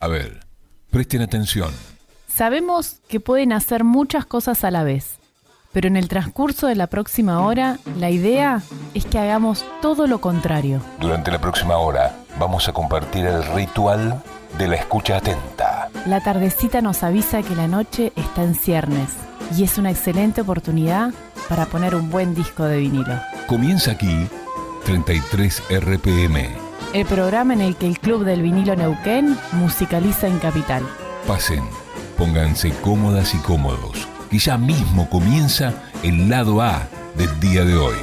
A ver, presten atención. Sabemos que pueden hacer muchas cosas a la vez, pero en el transcurso de la próxima hora, la idea es que hagamos todo lo contrario. Durante la próxima hora vamos a compartir el ritual de la escucha atenta. La tardecita nos avisa que la noche está en ciernes y es una excelente oportunidad para poner un buen disco de vinilo. Comienza aquí 33 RPM. El programa en el que el Club del Vinilo Neuquén musicaliza en Capital. Pasen, pónganse cómodas y cómodos, que ya mismo comienza el lado A del día de hoy.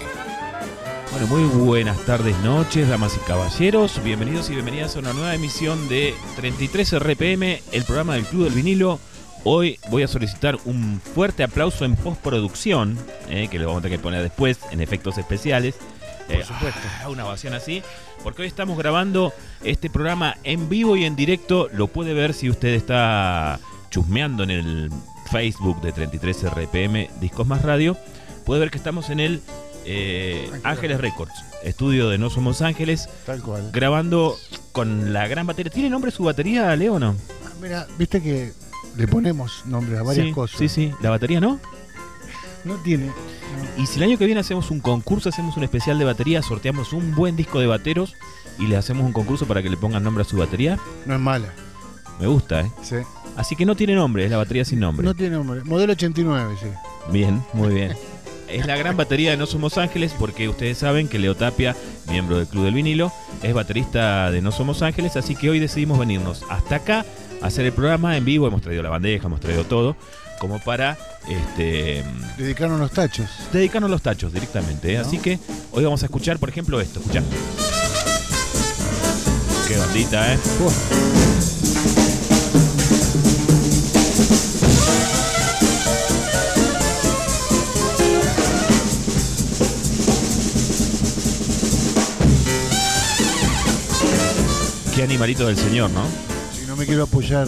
Bueno, muy buenas tardes, noches, damas y caballeros. Bienvenidos y bienvenidas a una nueva emisión de 33 RPM, el programa del Club del Vinilo. Hoy voy a solicitar un fuerte aplauso en postproducción, eh, que le vamos a tener que poner después en efectos especiales. Por supuesto. una ovación así, porque hoy estamos grabando este programa en vivo y en directo. Lo puede ver si usted está chusmeando en el Facebook de 33 RPM Discos Más Radio. Puede ver que estamos en el eh, Ángeles Records, estudio de No Somos Ángeles, Tal cual. grabando con la gran batería. ¿Tiene nombre su batería, Leo, no? Ah, Mira, viste que le ponemos nombres a varias sí, cosas. Sí, sí. ¿La batería no? No tiene. no. Y si el año que viene hacemos un concurso, hacemos un especial de batería, sorteamos un buen disco de bateros y le hacemos un concurso para que le pongan nombre a su batería, No es mala. me gusta, ¿eh? Sí. Así que no tiene nombre, es la batería sin nombre. No tiene nombre. Modelo 89, sí. Bien, muy bien. Es la gran batería de No Somos Ángeles porque ustedes saben que Leo Tapia, miembro del Club del Vinilo, es baterista de No Somos Ángeles, así que hoy decidimos venirnos hasta acá a hacer el programa en vivo, hemos traído la bandeja, hemos traído todo, como para este, Dedicaron los tachos. dedicarnos los tachos directamente. ¿eh? ¿No? Así que hoy vamos a escuchar, por ejemplo, esto, escuchá. Qué bandita, ¿eh? Qué animalito del señor, ¿no? Si no me quiero apoyar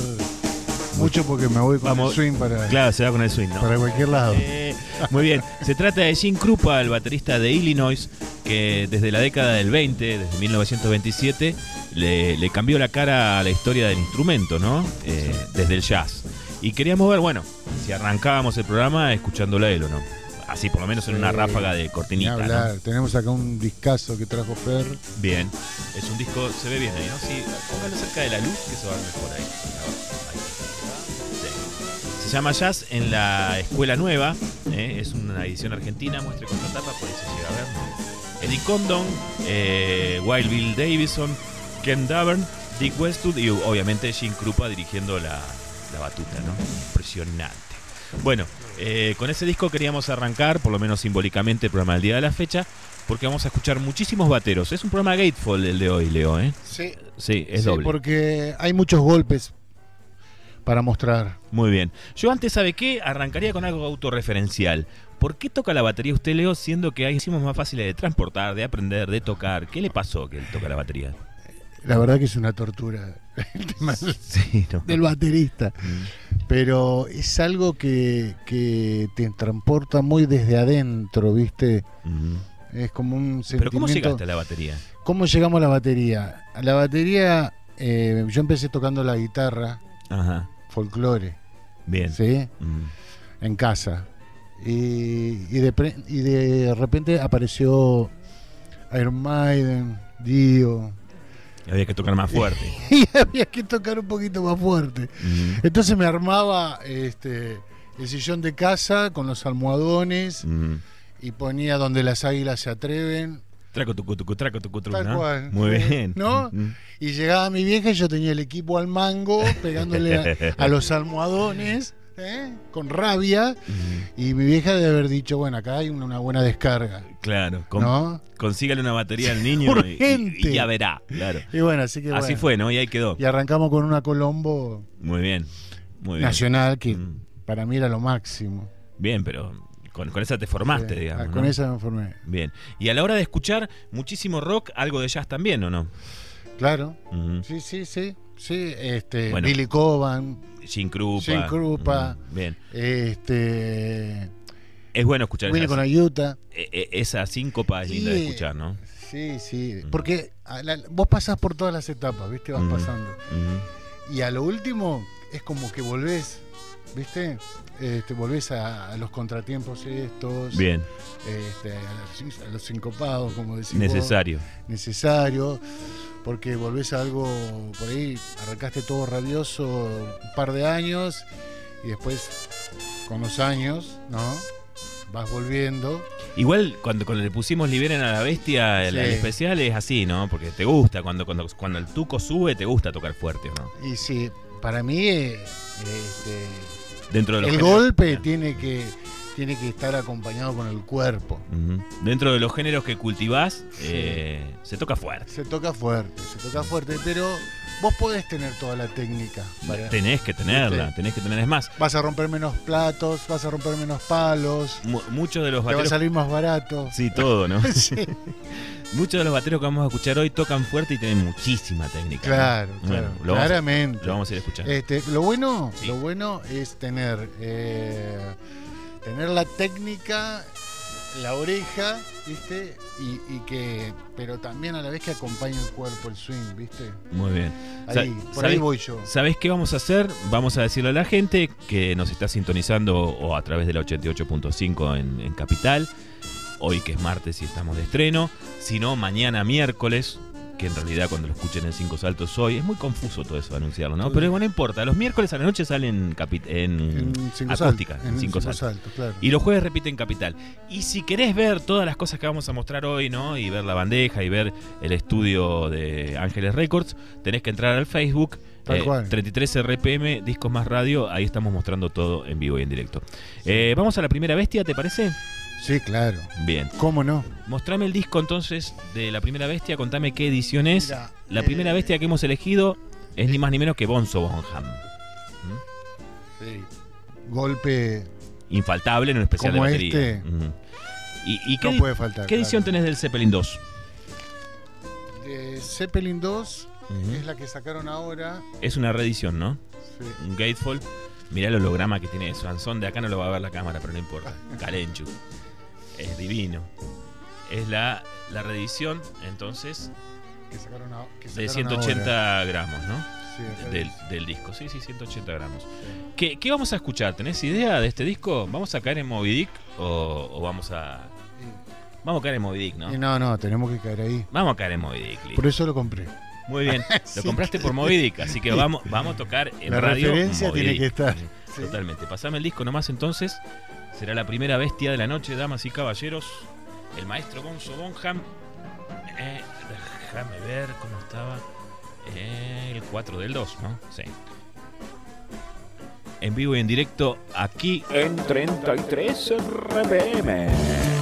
mucho porque me voy con Vamos. el swing para, Claro, se va con el swing, ¿no? para cualquier lado. Eh, muy bien. Se trata de Jim Krupa, el baterista de Illinois, que desde la década del 20, desde 1927, le, le cambió la cara a la historia del instrumento, ¿no? Eh, desde el jazz. Y queríamos ver, bueno, si arrancábamos el programa escuchándolo a él o no. Así, por lo menos en una ráfaga de Ni cortinita, ¿no? hablar. Tenemos acá un discazo que trajo Fer. Bien. Es un disco, se ve bien ahí, ¿no? Sí, póngalo cerca de la luz que se va a ver mejor ahí. Se llama Jazz en la Escuela Nueva. ¿eh? Es una edición argentina, muestre con tapa, por ahí se llega a ver. Eddie Condon, eh, Wild Bill Davison, Ken Davern, Dick Westwood y obviamente Jim Krupa dirigiendo la, la batuta, ¿no? Impresionante. Bueno, eh, con ese disco queríamos arrancar, por lo menos simbólicamente, el programa del día de la fecha, porque vamos a escuchar muchísimos bateros. Es un programa Gatefold el de hoy, Leo, ¿eh? Sí. Sí, es Sí, doble. porque hay muchos golpes para mostrar. Muy bien. Yo antes, ¿sabe qué? Arrancaría con algo autorreferencial. ¿Por qué toca la batería usted, Leo, siendo que hay hicimos más fáciles de transportar, de aprender, de tocar? ¿Qué le pasó que él toca la batería? La verdad que es una tortura el tema Sí, no. del baterista. Mm. Pero es algo que, que te transporta muy desde adentro, ¿viste? Mm. Es como un Pero ¿cómo sentimiento- llegaste a la batería? ¿Cómo llegamos a la batería? A la batería, eh, yo empecé tocando la guitarra, Ajá. Folclore, Bien. ¿sí? Mm. En casa. Y, y, de, y repente apareció Iron Maiden, Dio. Había que tocar más fuerte. Y había que tocar un poquito más fuerte. Mm. Entonces me armaba este, el sillón de casa con los almohadones Mm. y ponía donde las águilas se atreven. Traco, tucu, tucu, traco, tucu, tucu, Tal ¿no? cual. Muy bien. ¿No? Mm. Y llegaba mi vieja y yo tenía el equipo al mango, pegándole a, a los almohadones, ¿eh? con rabia. Mm. Y mi vieja debe haber dicho, bueno, acá hay una, buena descarga. Claro. con- ¿No? Consígale una batería al niño y, Urgente. y ya verá. Claro. Y bueno, así que Así bueno. fue, ¿no? Y ahí quedó. Y arrancamos con una Colombo Muy bien. Muy bien. nacional que Mm. para mí era lo máximo. Bien, pero con, con esa te formaste, Sí, digamos. Con ¿no? esa me formé. Bien. Y a la hora de escuchar muchísimo rock, algo de jazz también, ¿o no? Claro. Sí, sí, sí. Sí, este, Bueno. Billy Coban, Jim Krupa. Jim Krupa. Bien. este, Es bueno escuchar jazz. con Ayuta. E- e- esa síncopa es linda de Sí. escuchar, ¿no? Sí, sí. Porque la- vos pasás por todas las etapas, ¿viste? Vas pasando. Y a lo último es como que volvés, ¿viste? Este, volvés a, a los contratiempos estos. Bien, este, a, los, a los sincopados, como decimos. necesario. Necesario. Porque volvés a algo por ahí, arrancaste todo rabioso un par de años y después, con los años, ¿no? Vas volviendo. Igual cuando, cuando le pusimos Liberen a la Bestia, el, Sí. el especial es así, ¿no? Porque te gusta, cuando, cuando, cuando el tuco sube, te gusta tocar fuerte, ¿o no? Y sí, para mí, eh, este, Dentro de los el géneros- golpe tiene que, tiene que estar acompañado con el cuerpo. Dentro de los géneros que cultivás, eh, se toca fuerte. Se toca fuerte, se toca fuerte, pero vos podés tener toda la técnica. para- Tenés que tenerla, ¿Viste? tenés que tener. Es más, Vas a romper menos platos, vas a romper menos palos, mu- muchos de los te va a bateros. salir más barato. Sí, todo, ¿no? Sí, Muchos de los bateros que vamos a escuchar hoy tocan fuerte y tienen muchísima técnica. ¿no? claro, Bueno, claro, lo, vamos a, claramente. lo vamos a ir escuchando. Este, lo bueno, Sí. lo bueno es tener, eh, tener la técnica, la oreja, ¿viste? Y, y que, pero también a la vez que acompañe el cuerpo, el swing, ¿viste? Muy bien. Ahí, por ¿sabés- ahí voy yo. ¿Sabés qué vamos a hacer? Vamos a decirle a la gente que nos está sintonizando o a través de la 88.5 en, en Capital, hoy que es martes y estamos de estreno, si no, mañana miércoles, que en realidad cuando lo escuchen en Cinco Saltos hoy, es muy confuso todo eso anunciarlo, ¿no? Pero bueno, no importa, los miércoles a la noche salen en, En cinco acústica, en Cinco cinco Saltos. claro. Y los jueves repiten Capital. Y si querés ver todas las cosas que vamos a mostrar hoy, ¿no? Y ver la bandeja y ver el estudio de Ángeles Records, tenés que entrar al Facebook. Cual. 33 RPM, Discos Más Radio, ahí estamos mostrando todo en vivo y en directo. Eh, Vamos a la primera bestia, ¿te parece? Sí, claro. Bien. ¿Cómo no? Mostrame el disco entonces de la primera bestia, contame qué edición es. Mira, la eh, primera bestia que hemos elegido es ni más ni menos que Bonzo Bonham. Sí. Golpe Infaltable en un especial Como de batería. este. ¿Y, y qué, no puede faltar. qué edición claro. tenés del Zeppelin 2? De Zeppelin 2 Ujú. es la que sacaron ahora. Es una reedición, ¿no? Sí. Un Gateful. Mirá el holograma que tiene Sansón. De acá no lo va a ver la cámara, pero no importa. Calenchu. Es divino. Es la, la reedición, entonces, Que sacaron, a- que de sacaron 180 ahora. gramos, ¿no? Sí, Del, del disco. Sí, sí, 180 gramos. Sí. ¿Qué, qué vamos a escuchar? ¿Tenés idea de este disco? ¿Vamos a caer en Moby Dick o, o vamos a. Vamos a caer en Moby Dick, ¿no? No, no, tenemos que caer ahí. Vamos a caer en Moby Dick, listo. Por eso lo compré. Muy bien. Lo compraste por Moby Dick, así que vamos, vamos a tocar en La radio. referencia Moby tiene Dick. que estar. Sí. Totalmente. Pasame el disco nomás entonces. Será la primera bestia de la noche, damas y caballeros. El maestro Gonzo Bonham. Eh, déjame ver cómo estaba. Eh, el 4 del 2, ¿no? Sí. En vivo y en directo aquí en 33 RPM.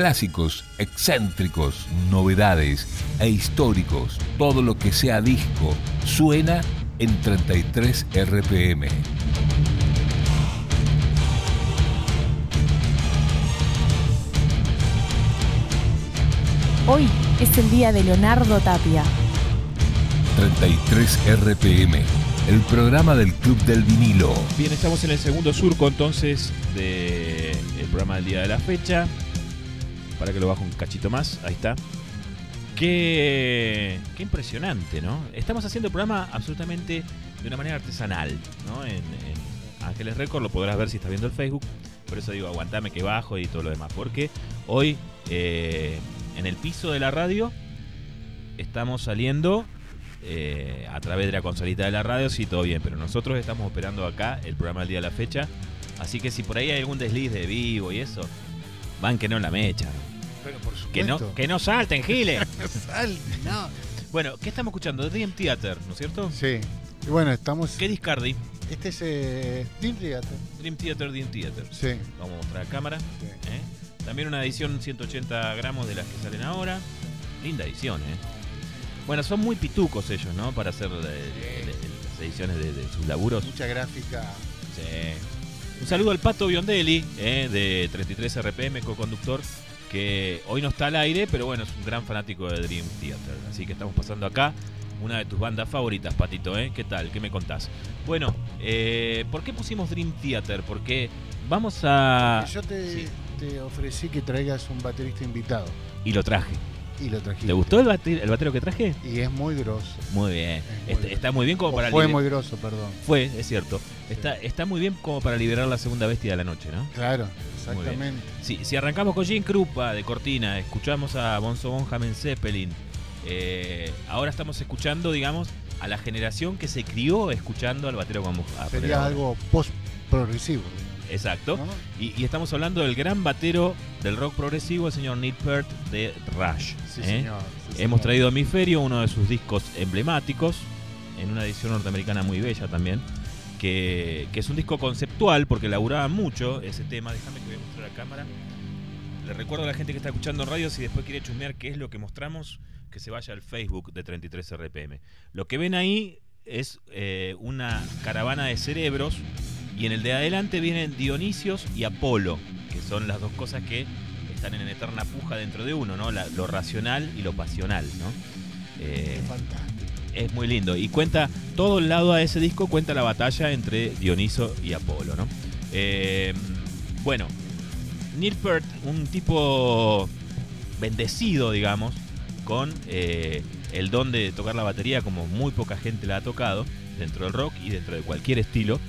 Clásicos, excéntricos, novedades e históricos. Todo lo que sea disco suena en 33 RPM. Hoy es el día de Leonardo Tapia. 33 RPM, el programa del Club del Vinilo. Bien, estamos en el segundo surco entonces del programa del día de la fecha. Para que lo bajo un cachito más, ahí está. Qué, impresionante, ¿no? Estamos haciendo el programa absolutamente de una manera artesanal, ¿no? En Ángeles Record lo podrás ver si estás viendo el Facebook. Por eso digo, aguantame que bajo y todo lo demás. Porque hoy eh, en el piso de la radio estamos saliendo eh, a través de la consolita de la radio, sí, todo bien, pero nosotros estamos operando acá el programa del día de la fecha, así que si por ahí hay algún desliz de vivo y eso, van que no la mecha. Que no, que no salten, Giles. Sal, no. bueno, ¿qué estamos escuchando? Dream Theater, ¿no es cierto? Sí. Y bueno, estamos. ¿Qué discardi? Este es eh, Dream Theater. Dream Theater, Dream Theater. Sí. Vamos a mostrar a cámara. sí. ¿eh? También una edición 180 gramos de las que salen ahora. Linda edición, ¿eh? Bueno, son muy pitucos ellos, ¿no? Para hacer eh, las ediciones de, de sus laburos. Mucha gráfica. Sí. Un saludo al Pato Biondelli, eh, de 33 RPM, co-conductor, que hoy no está al aire, pero bueno, es un gran fanático de Dream Theater. Así que estamos pasando acá una de tus bandas favoritas, Patito, ¿eh? ¿Qué tal? ¿Qué me contás? Bueno, eh, ¿por qué pusimos Dream Theater? Porque vamos a... Yo te, Sí. te ofrecí que traigas un baterista invitado. Y lo traje. Y lo trajiste. ¿Te gustó el, bate- el batero que traje? Y es muy grosso. Muy bien. Es muy Está, muy bien como O para fue muy grosso, perdón. Fue, es cierto. Está, está muy bien como para liberar la segunda bestia de la noche, ¿no? Claro, exactamente. Si, si arrancamos con Jim Krupa de Cortina, escuchamos a Bonzo Bonham en Zeppelin, eh, ahora estamos escuchando, digamos, a la generación que se crió escuchando al batero poner Sería algo post-progresivo. Exacto. ¿no? Y, y estamos hablando del gran batero del rock progresivo, el señor Neil Peart de Rush. Sí, ¿eh? señor. sí, Hemos señor. traído a Hemisferio, uno de sus discos emblemáticos, en una edición norteamericana muy bella también, que, que es un disco conceptual porque laburaba mucho ese tema. Déjame que voy a mostrar a cámara. Le recuerdo a la gente que está escuchando radio, si después quiere chusmear qué es lo que mostramos, que se vaya al Facebook de 33 RPM. Lo que ven ahí es eh, una caravana de cerebros y en el de adelante vienen Dionisios y Apolo, que son las dos cosas que están en eterna puja dentro de uno, ¿no? La- lo racional y lo pasional, ¿no? Eh, Es fantástico. es muy lindo. Y cuenta, todo el lado a ese disco cuenta la batalla entre Dioniso y Apolo, ¿no? Eh, bueno, Neil Peart, un tipo bendecido, digamos, con eh, el don de tocar la batería como muy poca gente la ha tocado dentro del rock y dentro de cualquier estilo.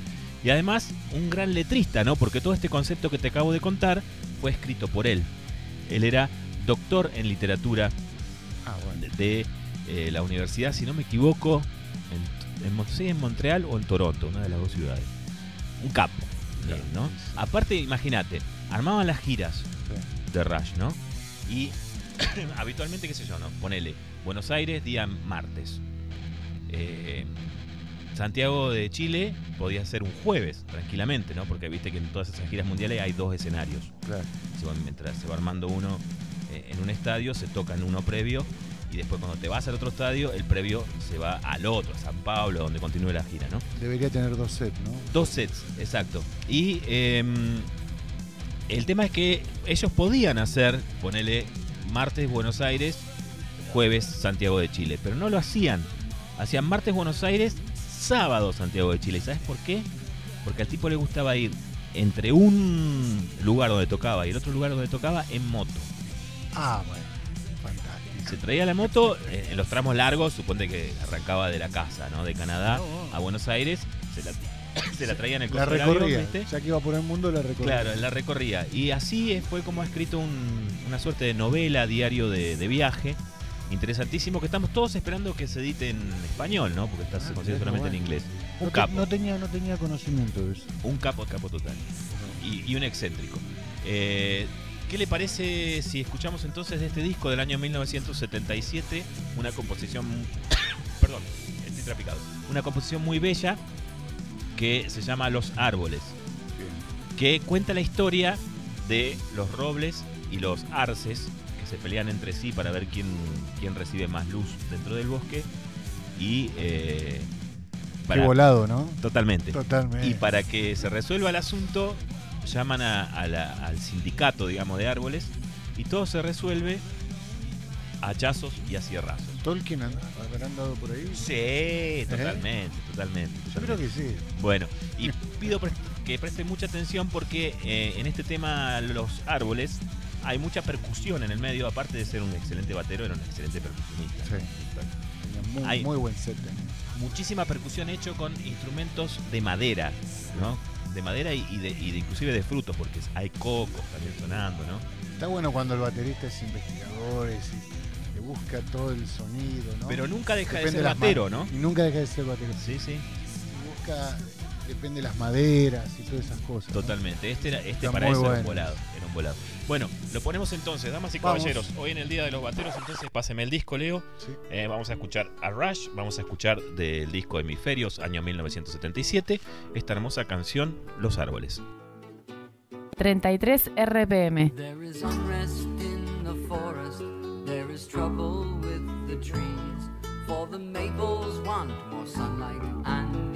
Y además, un gran letrista, ¿no? Porque todo este concepto que te acabo de contar fue escrito por él. Él era doctor en literatura Ah, bueno. de eh, la universidad, si no me equivoco, en, en, sí, en Montreal o en Toronto, una de las dos ciudades. Un capo, Claro. ¿no? Aparte, imagínate, armaban las giras de Rush, ¿no? Y habitualmente, qué sé yo, ¿no? Ponele, Buenos Aires, día martes. Eh, Santiago de Chile podía ser un jueves, tranquilamente, ¿no? Porque viste que en todas esas giras mundiales hay dos escenarios Claro. se va- mientras se va armando uno eh, en un estadio, se toca en uno previo y después cuando te vas al otro estadio, el previo se va al otro, a San Pablo, donde continúe la gira, ¿no? Debería tener dos sets, ¿no? Dos sets, exacto. Y em, el tema es que ellos podían hacer, ponele, martes Buenos Aires, jueves Santiago de Chile, pero no lo hacían. Hacían martes Buenos Aires, sábado Santiago de Chile. ¿Y sabes por qué? Porque al tipo le gustaba ir entre un lugar donde tocaba y el otro lugar donde tocaba en moto. Ah, bueno. Fantástico. Se traía la moto eh, en los tramos largos, suponte que arrancaba de la casa, ¿no? De Canadá a Buenos Aires, se la, se la traía en el La avión, recorría. ¿viste? Ya que iba por el mundo, la recorría. Claro, la recorría. Y así eh, fue como ha escrito un- una suerte de novela, diario de, de viaje. Interesantísimo, que estamos todos esperando que se edite en español, ¿no? Porque está, Ah, solamente en inglés. Un No, te- capo, no tenía, no tenía conocimiento de eso. un capo, capo total. Y, y un excéntrico. Eh, ¿Qué le parece si escuchamos entonces de este disco del año 1977 una composición... perdón, estoy trapicado. Una composición muy bella que se llama Los Árboles. que cuenta la historia de los robles y los arces, se pelean entre sí para ver quién, quién recibe más luz dentro del bosque. Y. eh, Qué volado, ¿no? Totalmente. Totalmente. Y para que se resuelva el asunto, llaman a- a la- al sindicato, digamos, de árboles y todo se resuelve a hachazos y a cierrazos. ¿Tolkien and- habrá andado por ahí? Sí, totalmente, totalmente. Yo creo que sí. Bueno, y pido que presten mucha atención porque eh, en este tema los árboles hay mucha percusión en el medio, aparte de ser un excelente batero, era un excelente percusionista. Sí. Tenía muy, Hay- muy buen set. Muchísima percusión hecho con instrumentos de madera, ¿no? De madera y, y de, y de inclusive de frutos, porque hay cocos también sonando, ¿no? Está bueno cuando el baterista es investigador, es, que busca todo el sonido, ¿no? Pero nunca deja Depende de ser batero, ¿no? Y nunca deja de ser batero. Sí, sí, Busca, depende de las maderas y todas esas cosas. ¿no? totalmente. Este, era, este Está para eso era un volado, era un volado. Bueno, lo ponemos entonces, damas y Vamos. caballeros. Hoy en el Día de los Bateros, entonces páseme el disco, Leo. Sí. Eh, vamos a escuchar a Rush, vamos a escuchar del disco Hemisferios, año 1977, esta hermosa canción, Los Árboles. 33 RPM. There is unrest in the forest, there is trouble with the trees. For the maples want more sunlight, and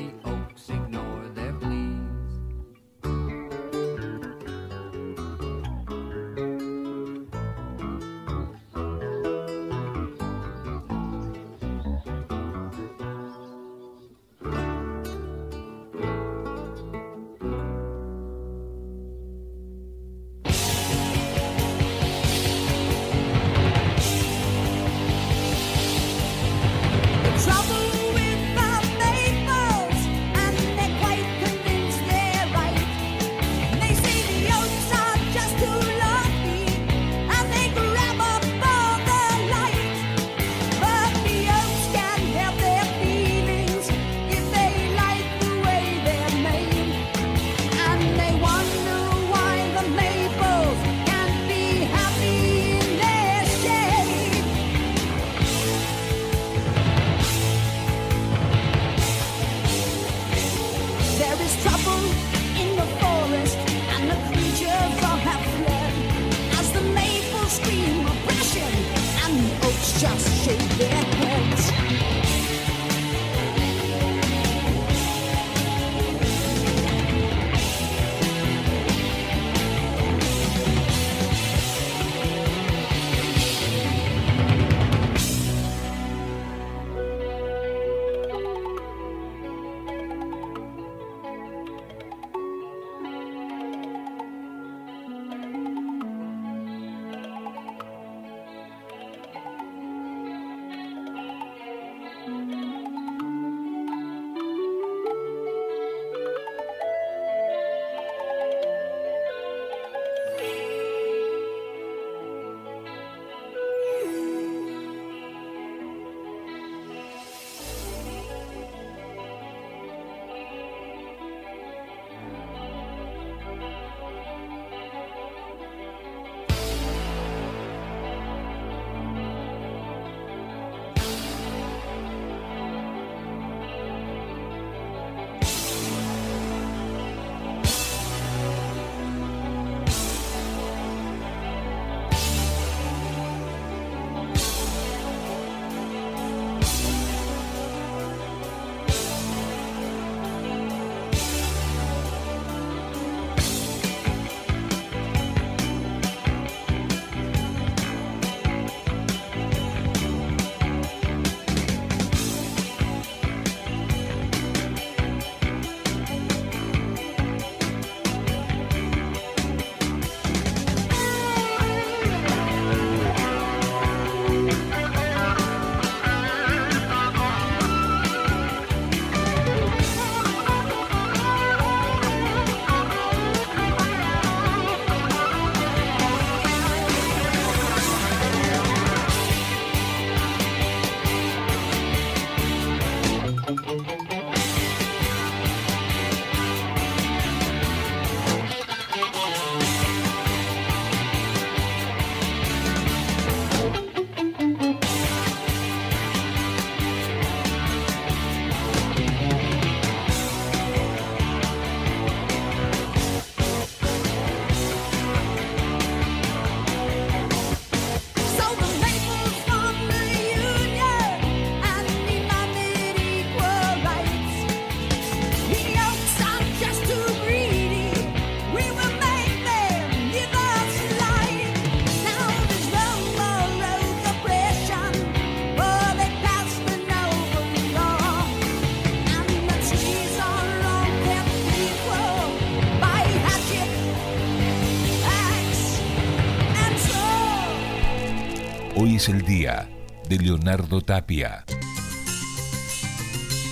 Leonardo Tapia.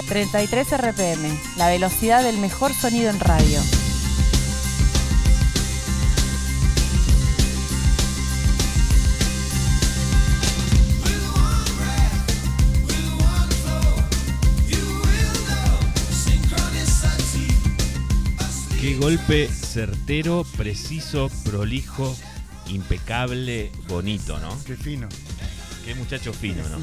33 RPM, la velocidad del mejor sonido en radio. Qué golpe certero, preciso, prolijo, impecable, bonito, ¿no? Qué fino. Qué muchacho fino, ¿no?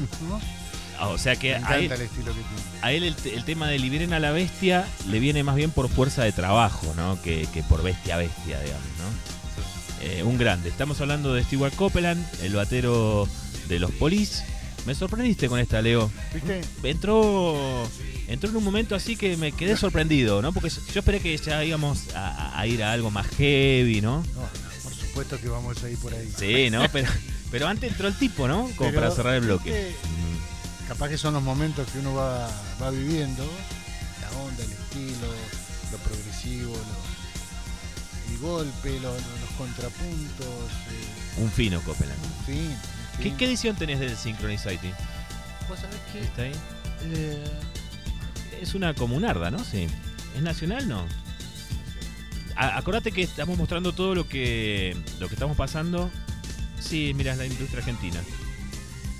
Ah, o sea Me que a él, el estilo que tiene. a él el, te- el tema de liberen a la bestia le viene más bien por fuerza de trabajo, ¿no? Que, que por bestia a bestia, digamos, ¿no? Eh, un grande. Estamos hablando de Stewart Copeland, el batero de los Police. Me sorprendiste con esta, Leo. ¿Viste? Entró, entró en un momento así que me quedé sorprendido, ¿no? Porque yo esperé que ya íbamos a, a ir a algo más heavy, ¿no? No, por supuesto que vamos a ir por ahí. Sí, ¿no? Pero, pero antes entró el tipo, ¿no? Como Pero, para cerrar el bloque. Capaz que son los momentos que uno va, va viviendo, la onda, el estilo, lo progresivo, lo- el golpe, lo- lo- los contrapuntos, eh, Un fino Copeland. en fin. en ¿Qué, fin. qué edición tenés del Synchronicity? ¿Vos sabés qué? ¿Está ahí? Eh, Es una comunarda, ¿no? Sí. ¿Es nacional, no? A- acordate que estamos mostrando todo lo que lo que estamos pasando. Sí, mira, es la industria argentina.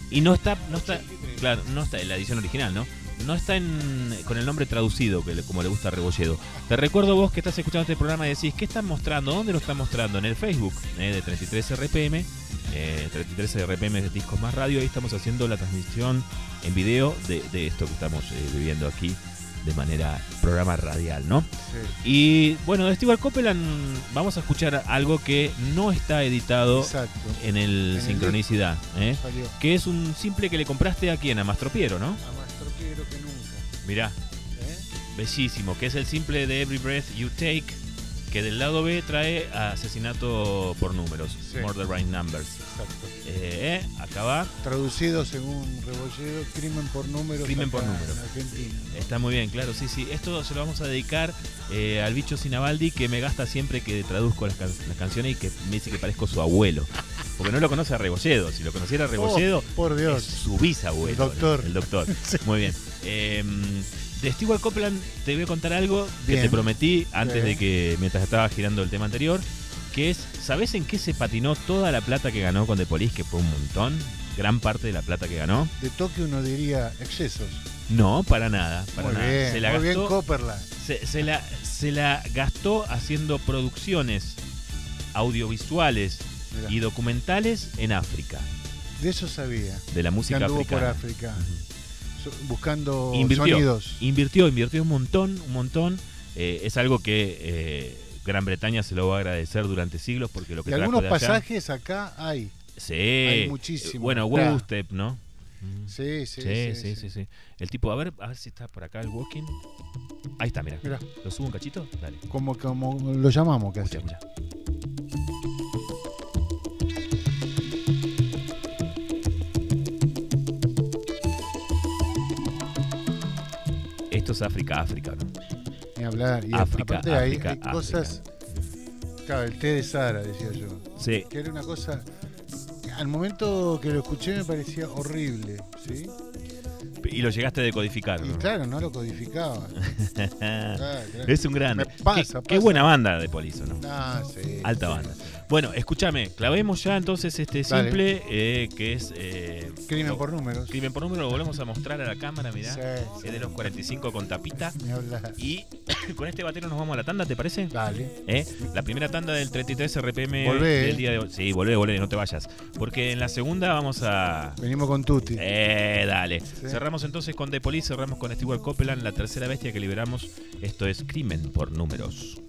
Y no está, no está, claro, no está en la edición original, ¿no? No está en, con el nombre traducido, que le- como le gusta a Rebolledo. Te recuerdo vos que estás escuchando este programa y decís, ¿qué están mostrando? ¿Dónde lo están mostrando? En el Facebook eh, de 33 RPM. Eh, 33 RPM de Discos Más Radio. Ahí estamos haciendo la transmisión en video de, de esto que estamos eh, viviendo aquí de manera programa radial, ¿no? sí, Y bueno, de Stewart Copeland vamos a escuchar algo que no está editado exacto. en el En el Sincronicidad, ¿eh? Salió. que es un simple que le compraste a quién, a Mastropiero, ¿no? A más troquero que nunca. Mirá, ¿eh? bellísimo, que es el simple de Every Breath You Take, que del lado B trae asesinato por números, Sí. Murder by Numbers. Exacto. Eh, eh, acá va, Traducido según Rebolledo, crimen por números. Crimen por números. En Argentina. está muy bien, claro, sí, sí. Esto se lo vamos a dedicar eh, al bicho Sinabaldi que me gasta siempre que traduzco las, can- las canciones y que me dice que parezco su abuelo. Porque no lo conoce a Rebolledo. Si lo conociera a Rebolledo, Oh, por es su bisabuelo. El doctor. El doctor. Muy bien. Eh, de Stewart Copeland te voy a contar algo que Bien. te prometí antes Bien. de que, mientras estaba girando el tema anterior, que es, ¿sabes en qué se patinó toda la plata que ganó con The Police, que fue un montón? Gran parte de la plata que ganó. De toque uno diría excesos. No, para nada, para muy nada. bien, se la muy bien gastó, Copperland. se, se la, se la gastó haciendo producciones audiovisuales Mirá, y documentales en África, de eso sabía. de la Que música anduvo por africana. África. Buscando Invirtió. sonidos. Invirtió, invirtió un montón, un montón. Eh, es algo que eh, Gran Bretaña se lo va a agradecer durante siglos porque lo que Y trajo algunos de allá- pasajes acá hay. Sí. hay muchísimo. Bueno, Claro. Step, ¿no? Sí, sí, Sí, sí, sí, sí. El tipo, a ver, a ver si está por acá el walking. Ahí está, mira. ¿Lo subo un cachito? Dale. como, como lo llamamos casi. Esto es África, África, ¿no? Ni hablar. Y África, aparte hay, África, hay cosas. Claro, el té de Sara, decía yo. Sí. Que era una cosa. Al momento que lo escuché me parecía horrible, ¿sí? Y lo llegaste a decodificar, Y ¿no? claro, no lo codificaba. Claro, claro. es un grande. Me pasa, qué, qué pasa. buena banda de Polizo, ¿no? Ah, sí. Alta sí. banda. Bueno, escúchame, clavemos ya entonces este simple eh, que es eh, Crimen por números. crimen por número, lo volvemos a mostrar a la cámara, mirá. Sí, sí. Es de los 45 con tapita. Y con este batero nos vamos a la tanda, ¿te parece? Dale. ¿Eh? La primera tanda del 33 RPM Volvé, del día de hoy. Sí, volvé, volvé, no te vayas. Porque en la segunda vamos a. Venimos con Tutti. Eh, dale. Cerramos entonces con The Police, cerramos con Stewart Copeland, la tercera bestia que liberamos. Esto es Crimen por Números.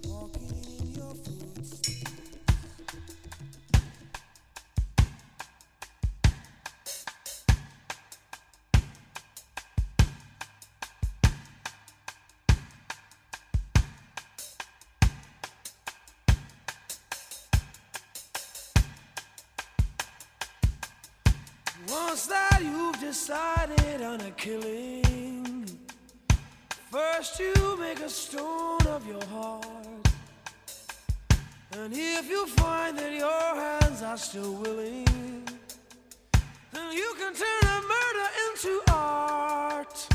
done a killing. First, you make a stone of your heart. And if you find that your hands are still willing, then you can turn a murder into art.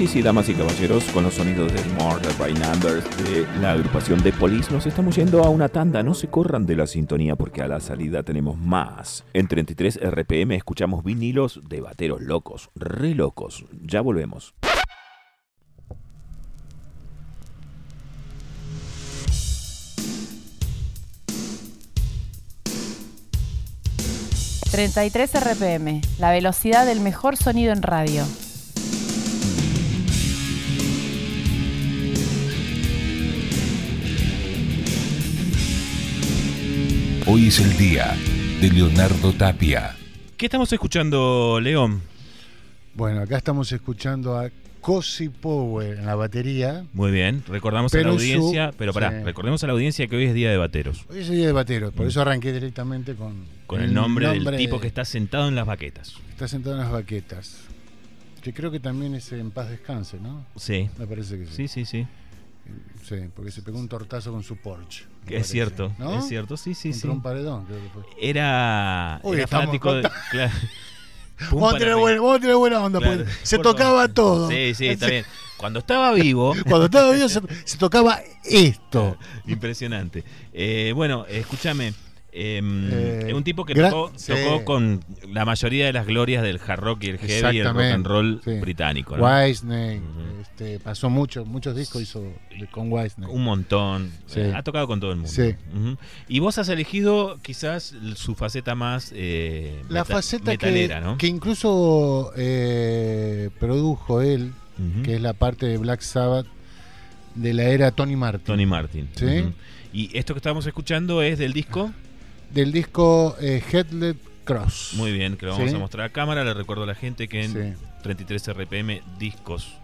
sí, sí, damas y caballeros, con los sonidos de Murder by Numbers de la agrupación de Police, nos estamos yendo a una tanda. No se corran de la sintonía porque a la salida tenemos más. En 33 RPM escuchamos vinilos de bateros locos, re locos. Ya volvemos. ...33 RPM... ...la velocidad del mejor sonido en radio... Hoy es el día de Leonardo Tapia. ¿Qué estamos escuchando, León? Bueno, acá estamos escuchando a Cosi Power en la batería. Muy bien, recordamos a la audiencia, pero pará, recordemos a la audiencia que hoy es Día de Bateros. Hoy es Día de Bateros, por mm. eso arranqué directamente con... Con el, nombre, del tipo que está sentado en las baquetas. Está sentado en las baquetas. Que creo que también es en paz descanse, ¿no? Sí. Me parece que sí. Sí, sí, sí. Sí, porque se pegó un tortazo con su Porsche. Es cierto, ¿No? es cierto, sí, sí, sí. Era, Uy, fanático de... Claro. Vamos a, tener buena, onda, porque se tocaba todo. Sí, sí, está bien. Cuando estaba vivo. Cuando estaba vivo se, se tocaba esto. Impresionante. Eh, bueno, escúchame. Eh, es un tipo que tocó, sí. tocó con la mayoría de las glorias del hard rock y el heavy y el rock and roll sí. británico. ¿no? Ujú. este, pasó mucho, muchos discos hizo con Whitesnake. Un montón. Sí. Eh, Ha tocado con todo el mundo. Y vos has elegido quizás su faceta más eh, La meta- faceta que, metalera, ¿no? que incluso eh, produjo él, que es la parte de Black Sabbath de la era Tony Martin. Tony Martin. Sí. Y esto que estamos escuchando es del disco. Del disco eh, Headlet Cross. Muy bien, que lo vamos Sí. a mostrar a cámara. Le recuerdo a la gente que en Sí. 33 RPM Discos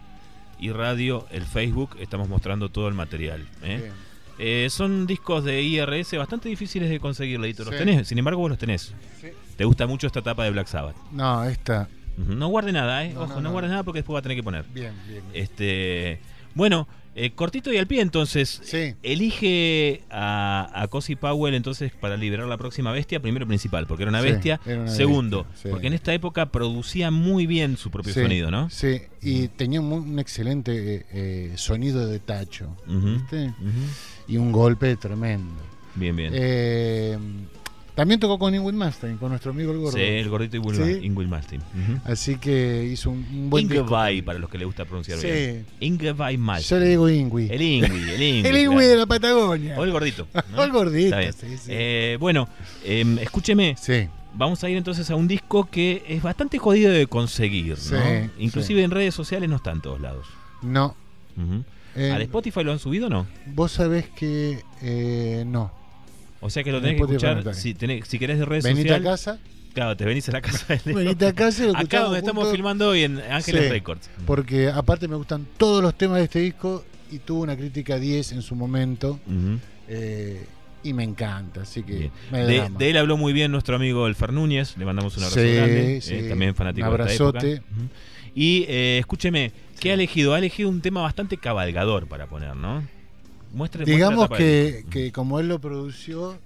y Radio, el Facebook, estamos mostrando todo el material. ¿eh? Eh, son discos de IRS bastante difíciles de conseguir, Leito. ¿Los Sí. tenés? Sin embargo, vos los tenés. ¿Te gusta mucho esta etapa de Black Sabbath? No, esta. No guarde nada, ¿eh? No, Ojo, no, no, no. guardes nada porque después va a tener que poner. Bien, bien. Este, bueno, eh, cortito y al pie entonces. Sí. Elige a, a Cozy Powell entonces para liberar la próxima bestia, primero principal, porque era una Sí, bestia. era una Segundo, bestia, sí. porque en esta época producía muy bien su propio sonido, ¿no? Sí, y tenía un, un excelente eh, eh, sonido de tacho. ¿viste? Y un golpe tremendo. Bien, bien. También tocó con Ingrid Malmsteen, con nuestro amigo el gordo. sí, el gordito Sí. Ingrid Malmsteen. Ujú. Así que hizo un, un buen disco. Ingevay, para los que les gusta pronunciar Sí. bien. Ingevay Yo Malmsteen. le digo Ingui. El Ingui, el Ingui. El Ingui claro. de la Patagonia. O el gordito. ¿no? O el gordito, sí, sí. Eh, bueno, em, escúcheme. Sí, Vamos a ir entonces a un disco que es bastante jodido de conseguir, ¿no? Sí, Inclusive sí. en redes sociales no está en todos lados. no. Eh, ¿Al Spotify lo han subido o no? Vos sabés que eh, no. O sea que lo En tenés que escuchar si, tenés, si querés de redes Venite a sociales. casa, Claro, te venís a la casa de Leo. venite a casa y lo Acá donde estamos filmando hoy en Ángeles Sí, Records. Porque aparte me gustan todos los temas de este disco y tuvo una crítica 10 en su momento eh, y me encanta, así que me De, él habló muy bien nuestro amigo el Fer Núñez, le mandamos un abrazo Sí, grande, sí. eh, también fanático Un de esta época. abrazote. Y eh, escúcheme, ¿qué ha elegido? Ha elegido un tema bastante cabalgador para poner, ¿no? Muestre, Digamos que, que como él lo produció,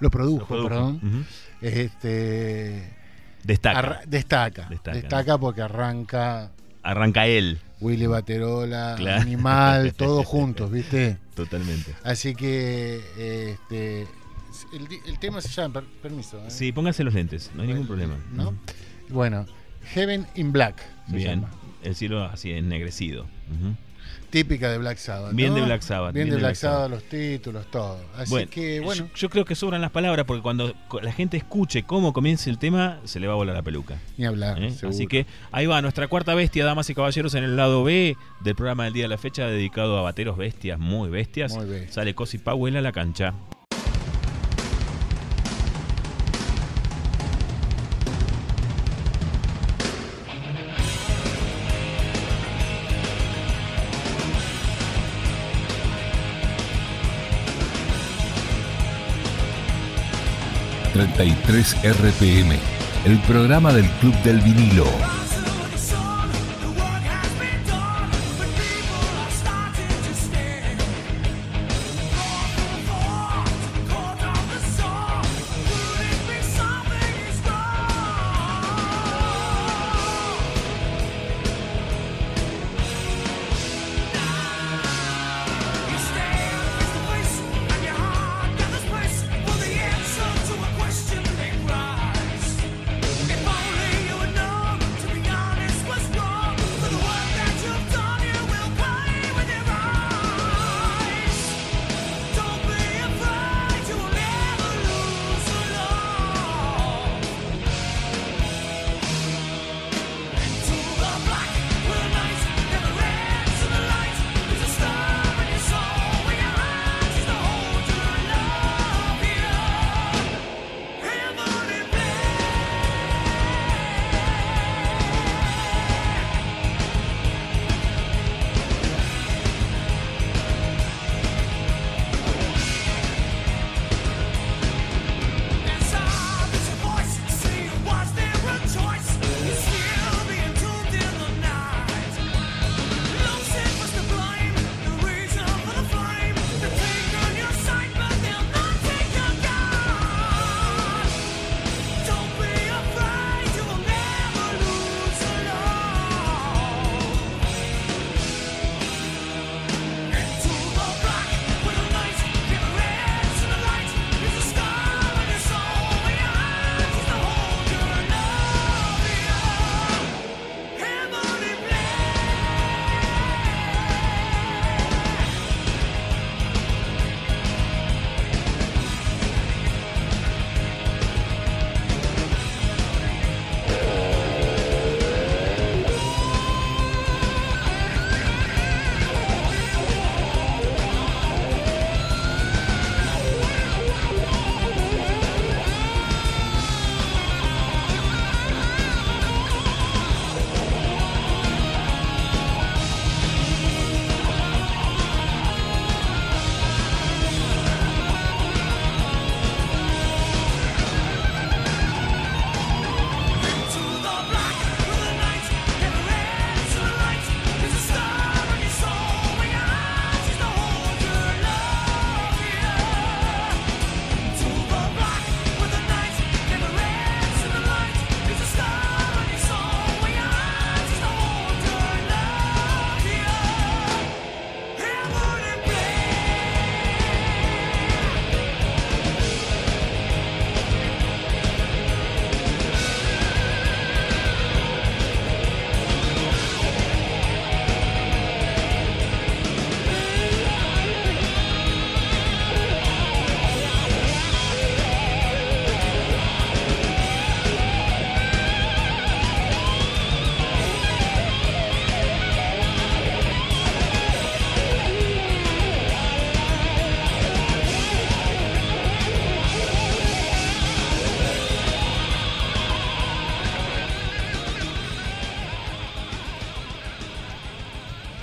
lo produjo, Lo produjo. perdón, este Destaca. destaca, Destaca, destaca, porque arranca Arranca él, Willy Baterola, Claro. Animal, todos juntos, ¿viste? totalmente. Así que este el, tema se llama, per- permiso, ¿eh? Sí, pónganse los lentes, no hay ningún problema. ¿no? Bueno, Heaven in Black se Bien, llama. el cielo así ennegrecido. Típica de Black Sabbath. Bien ¿no? de Black Sabbath, Bien, bien de Black Black Sabbath. Sabbath, los títulos, todo. Así Bueno, que, bueno, yo, yo creo que sobran las palabras porque cuando la gente escuche cómo comienza el tema, se le va a volar la peluca. ni hablar. ¿eh? Así que ahí va nuestra cuarta bestia, damas y caballeros, en el lado B del programa del día de la fecha, dedicado a bateros bestias, muy bestias. Muy. Sale Cosi Powell a la cancha. ...33 RPM... ...el programa del Club del Vinilo...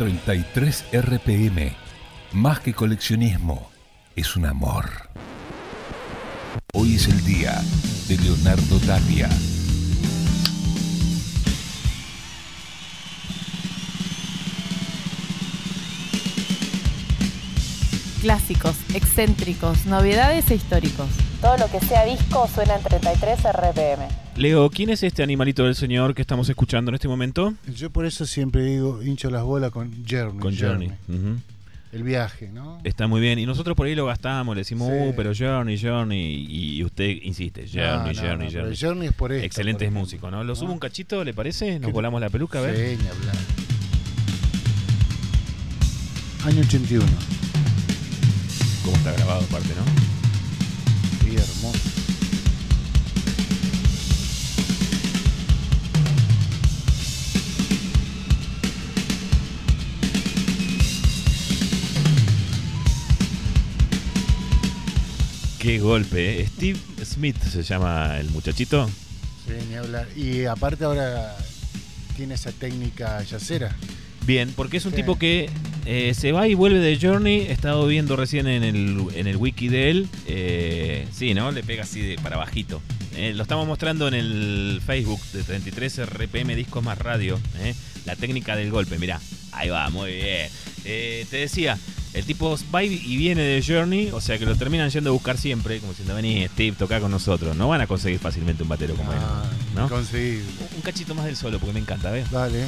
33 RPM. Más que coleccionismo, es un amor. Hoy es el día de Leonardo Tapia. Clásicos, excéntricos, novedades e históricos. Todo lo que sea disco suena en 33 RPM. Leo, ¿quién es este animalito del señor que estamos escuchando en este momento? Yo por eso siempre digo, hincho las bolas con Journey. Con Journey. El viaje, ¿no? Está muy bien. Y nosotros por ahí lo gastamos, le decimos, Sí. uh, pero Journey, Journey. Y usted insiste, Journey, No, no, Journey, no, pero Journey. Journey es por esto. Excelentes por músicos, ¿no? ¿Lo subo un cachito, le parece? Nos ¿Qué- volamos la peluca, a ver. Sí. Año 81. Cómo está grabado aparte, ¿no? Sí, hermoso. Qué golpe, ¿eh? Steve Smith se llama el muchachito. Sí, ni hablar. Y aparte ahora tiene esa técnica yacera. Bien, porque es un Sí. tipo que eh, se va y vuelve de Journey. He estado viendo recién en el, en el wiki de él. Eh, sí, ¿no? Le pega así de para bajito. Eh, lo estamos mostrando en el Facebook de 33 RPM Discos Más Radio. La técnica del golpe, mirá. Ahí va, muy bien. Eh, te decía, el tipo va y viene de Journey, o sea que lo terminan yendo a buscar siempre, como diciendo, vení Steve, toca con nosotros. No van a conseguir fácilmente un batero como él. Ah, ¿no? Inconcebible. Un cachito más del solo, porque me encanta, ¿ves? Dale.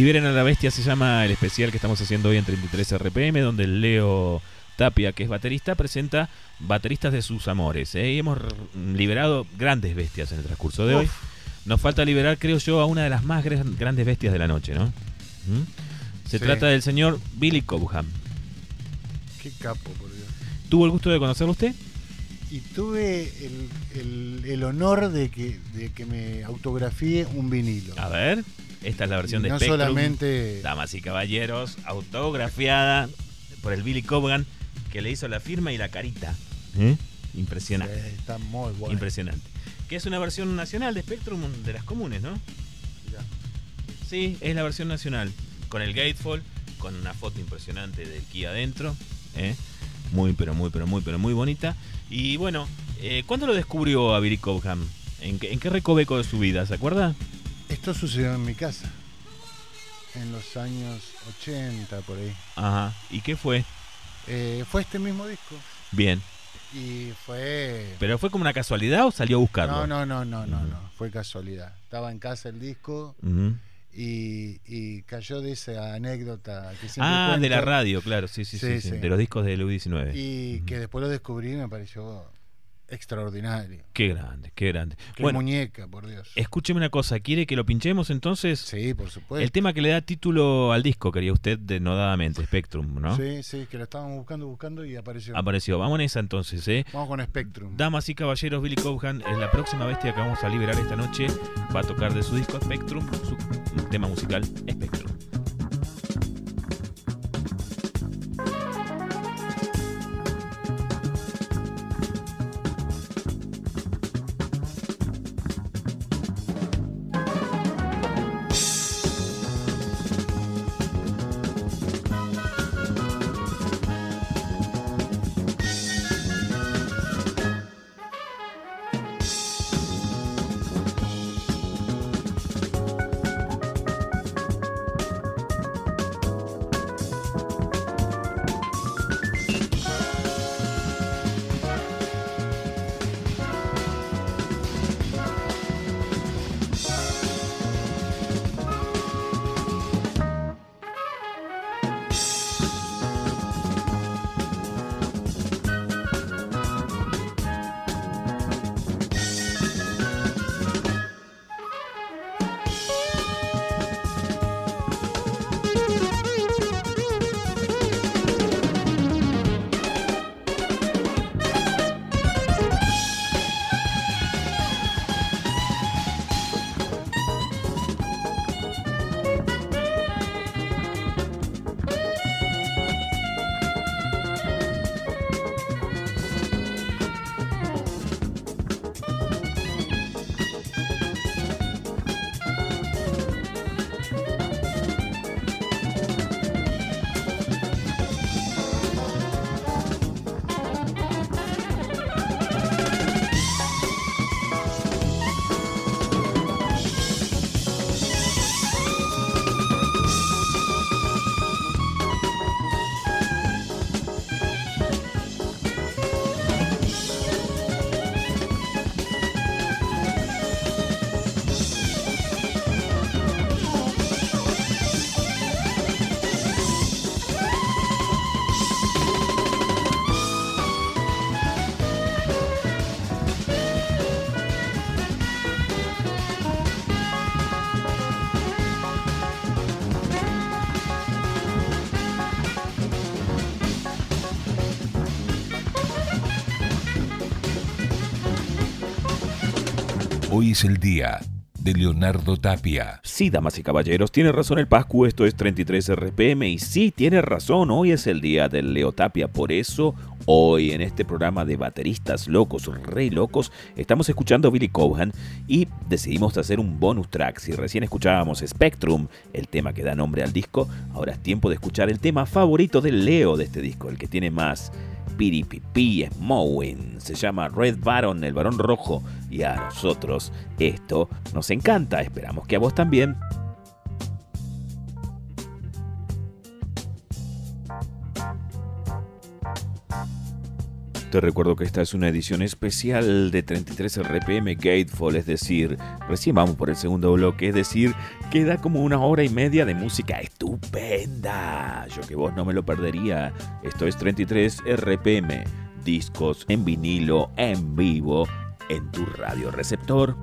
Liberen a la bestia se llama el especial que estamos haciendo hoy en 33 RPM, donde Leo Tapia, que es baterista, presenta bateristas de sus amores. ¿eh? Y hemos liberado grandes bestias en el transcurso de hoy. Nos falta liberar, creo yo, a una de las más gran- grandes bestias de la noche, ¿no? ¿Mm? Se Sí. trata del señor Billy Cobham. Qué capo, por Dios. ¿Tuvo el gusto de conocerlo usted? Y tuve el, el- el honor de que, de que me autografíe un vinilo. A ver, esta es la versión Y de no Spectrum. solamente. Damas y caballeros, autografiada por el Billy Cobham, que le hizo la firma y la carita. ¿Eh? Impresionante. Sí, está muy bueno. Impresionante. Que es una versión nacional de Spectrum de las comunes, ¿no? Mirá. Sí, es la versión nacional. Con el Gatefall, con una foto impresionante del Kia adentro. ¿eh? Muy, pero muy, pero muy, pero muy bonita. Y bueno, eh, ¿cuándo lo descubrió a Billy Cobham? ¿En qué, en qué recoveco de su vida? ¿Se acuerda? Esto sucedió en mi casa. En los años 80, por ahí. Ajá. ¿Y qué fue? Eh, fue este mismo disco. Bien. Y fue. ¿Pero fue como una casualidad o salió a buscarlo? No, no, no, no, no, no. Fue casualidad. Estaba en casa el disco y, y cayó de esa anécdota que siempre Ah, de la cuento, radio, claro, sí, sí, sí, Sí, sí, sí. de los discos de U19. Y Ujú. que después lo descubrí y me pareció extraordinario. Qué grande, qué grande. Qué bueno, muñeca, por Dios. escúcheme una cosa, ¿quiere que lo pinchemos entonces? Sí, por supuesto. El tema que le da título al disco, quería usted denodadamente, Spectrum, ¿no? Sí, sí, que lo estábamos buscando, buscando y apareció. Apareció. Vamos en esa entonces, ¿eh? Vamos con Spectrum. Damas y caballeros, Billy Cobham es la próxima bestia que vamos a liberar esta noche. Va a tocar de su disco Spectrum, su tema musical Spectrum. Es el día de Leonardo Tapia. Sí, damas y caballeros, tiene razón el Pascu, esto es 33 RPM y sí, tiene razón, hoy es el día del Leo Tapia, por eso hoy en este programa de bateristas locos, re locos, estamos escuchando a Billy Cohan y decidimos hacer un bonus track. Si recién escuchábamos Spectrum, el tema que da nombre al disco, ahora es tiempo de escuchar el tema favorito del Leo de este disco, el que tiene más piripipi, Smowin. Se llama Red Baron, el varón rojo. Y a nosotros esto nos encanta. Esperamos que a vos también. Te recuerdo que esta es una edición especial de 33 RPM Gatefall, es decir, recién vamos por el segundo bloque, es decir, queda como una hora y media de música estupenda. Yo que vos no me lo perdería. Esto es 33 RPM, discos en vinilo, en vivo, en tu radio receptor.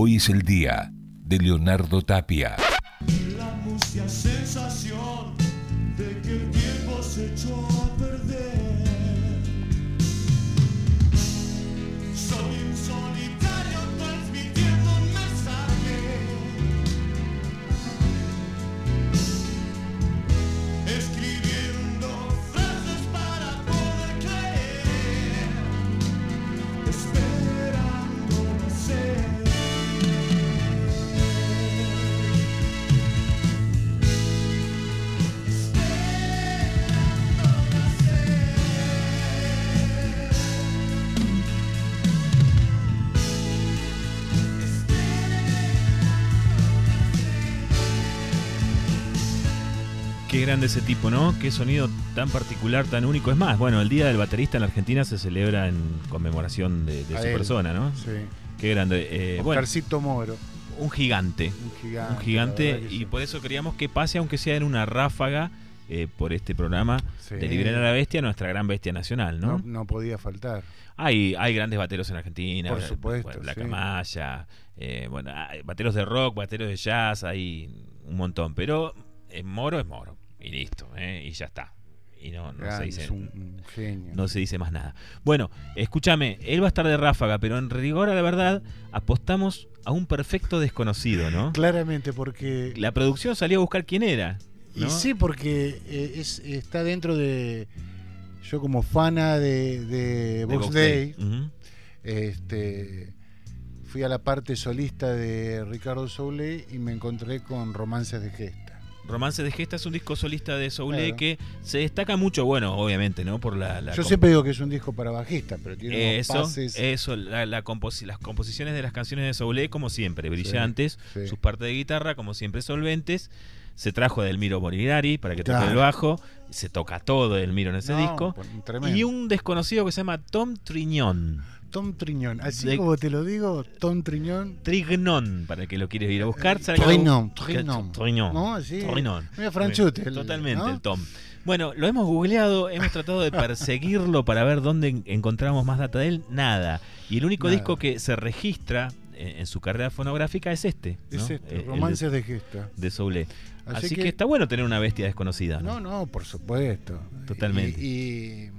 Hoy es el día de Leonardo Tapia. Ese tipo, ¿no? Qué sonido tan particular, tan único. Es más, bueno, el Día del Baterista en la Argentina se celebra en conmemoración de, de su él. persona, ¿no? Sí. Qué grande. Eh, bueno, Oscarcito Moro. un gigante. Un gigante. Un gigante y sí. por eso queríamos que pase, aunque sea en una ráfaga, eh, por este programa Sí. de Liberar a la Bestia, nuestra gran bestia nacional, ¿no? No, no podía faltar. Hay, hay grandes bateros en Argentina, Por supuesto, La sí. Camaya, eh, bueno, hay bateros de rock, bateros de jazz, hay un montón, pero Moro es Moro, y listo, eh, y ya está. Y no, no se dice un, genio. no se dice más nada. Bueno, escúchame, él va a estar de ráfaga, pero en rigor a la verdad apostamos a un perfecto desconocido, ¿no? Claramente, porque. La producción salió a buscar quién era. Y sí, porque eh, es, está dentro de. Yo, como fana de, de Day, este, fui a la parte solista de Ricardo Soule y me encontré con Romances de Gesta. Romance de Gesta es un disco solista de Soule Claro. que se destaca mucho, bueno, obviamente, ¿no? Por la, la Yo siempre digo que es un disco para bajista, pero tiene unos Eso, pases. eso, la, la composi- las composiciones de las canciones de Soule, como siempre, brillantes, sí. sus partes de guitarra, como siempre, solventes. Se trajo a Delmiro Molinari para que toque el bajo, se toca todo Delmiro en ese No, disco. tremendo. Y un desconocido que se llama Tom Triñón. Tom Triñón. Así De- como te lo digo, Tom Triñón. Trignon, para el que lo quiere ir a buscar. ¿sabe que Triñón, lo- Triñón. Triñón. ¿No? Así. Triñón. Mira, Franchute. el- Totalmente, ¿no? el Tom. Bueno, lo hemos googleado, hemos tratado de perseguirlo para ver dónde en- encontramos más data de él. Nada. Y el único Nada. disco que se registra en, en su carrera fonográfica es este. ¿no? Es Eh, este, de- Romances de Gesta. de Soule. Así, Así, que, que, está bueno tener una bestia desconocida. ¿no? No, no, por supuesto. Totalmente. Y, y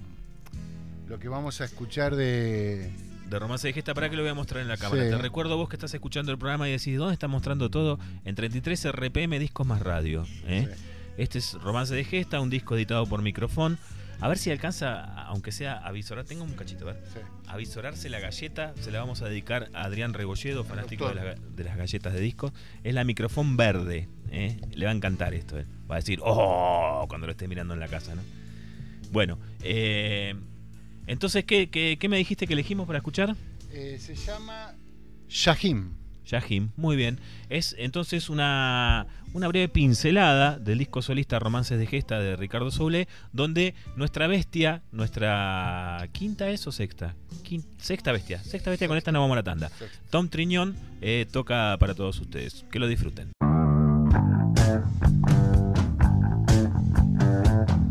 lo que vamos a escuchar de. De Romance de Gesta, para que lo voy a mostrar en la cámara. Sí. Te recuerdo vos que estás escuchando el programa y decís, ¿dónde está mostrando todo? En 33 RPM Discos más Radio. ¿eh? Sí. Este es Romance de Gesta, un disco editado por Microfón. A ver si alcanza, aunque sea a visorar. Tengo un cachito, a ver. Sí. A visorarse la galleta, se la vamos a dedicar a Adrián Rebolledo, fanático de, doctor. la- de las galletas de discos. Es la Microfón verde. ¿eh? Le va a encantar esto. ¿eh? Va a decir, ¡oh! cuando lo esté mirando en la casa, ¿no? Bueno, eh, entonces, ¿qué, qué, qué me dijiste que elegimos para escuchar? Eh, se llama Shahim. Yahim, muy bien. Es entonces una, una breve pincelada del disco solista Romances de Gesta de Ricardo Soule, donde nuestra bestia, nuestra quinta es o sexta, Quin- sexta bestia, sexta bestia, con esta nos vamos a la tanda. Tom Triñón eh, toca para todos ustedes. Que lo disfruten.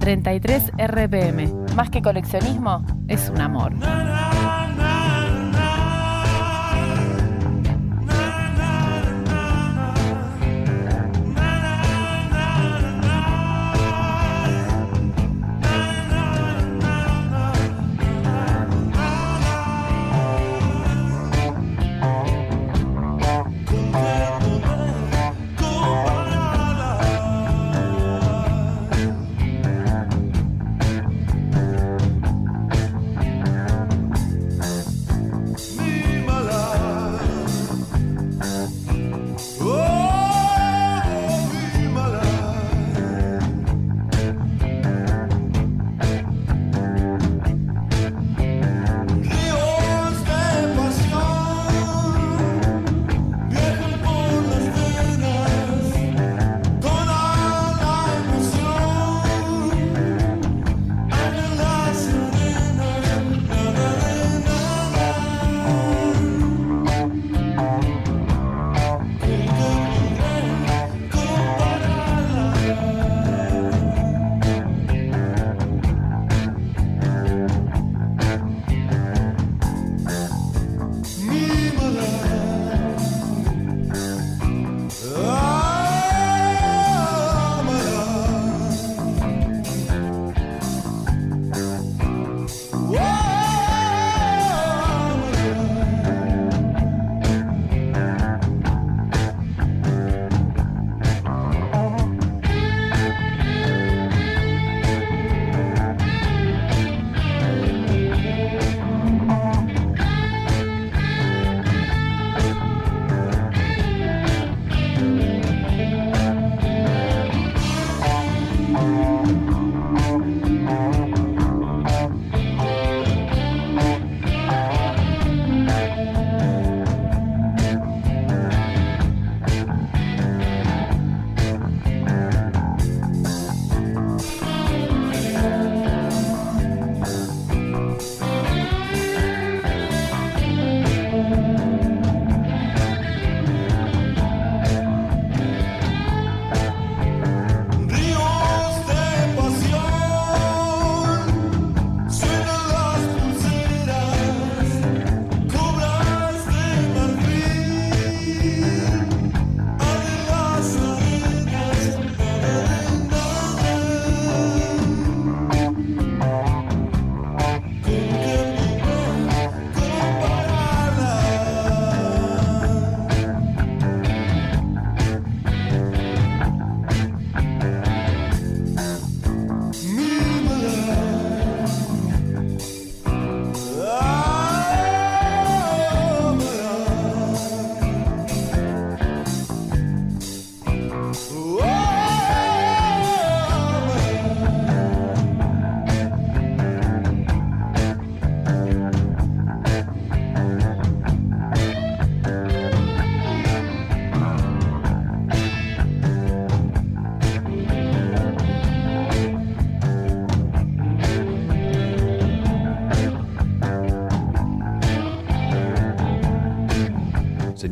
33 RPM. Más que coleccionismo, es un amor.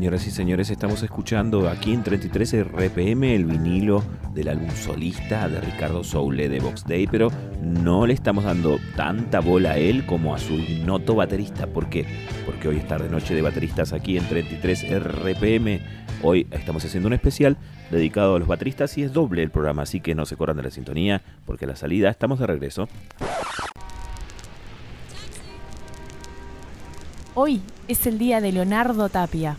Señoras y señores, estamos escuchando aquí en 33 RPM el vinilo del álbum solista de Ricardo Soule de Box Day, pero no le estamos dando tanta bola a él como a su ignoto baterista. ¿Por qué? Porque hoy es tarde noche de bateristas aquí en 33 RPM. Hoy estamos haciendo un especial dedicado a los bateristas y es doble el programa, así que no se corran de la sintonía porque a la salida estamos de regreso. Hoy es el día de Leonardo Tapia.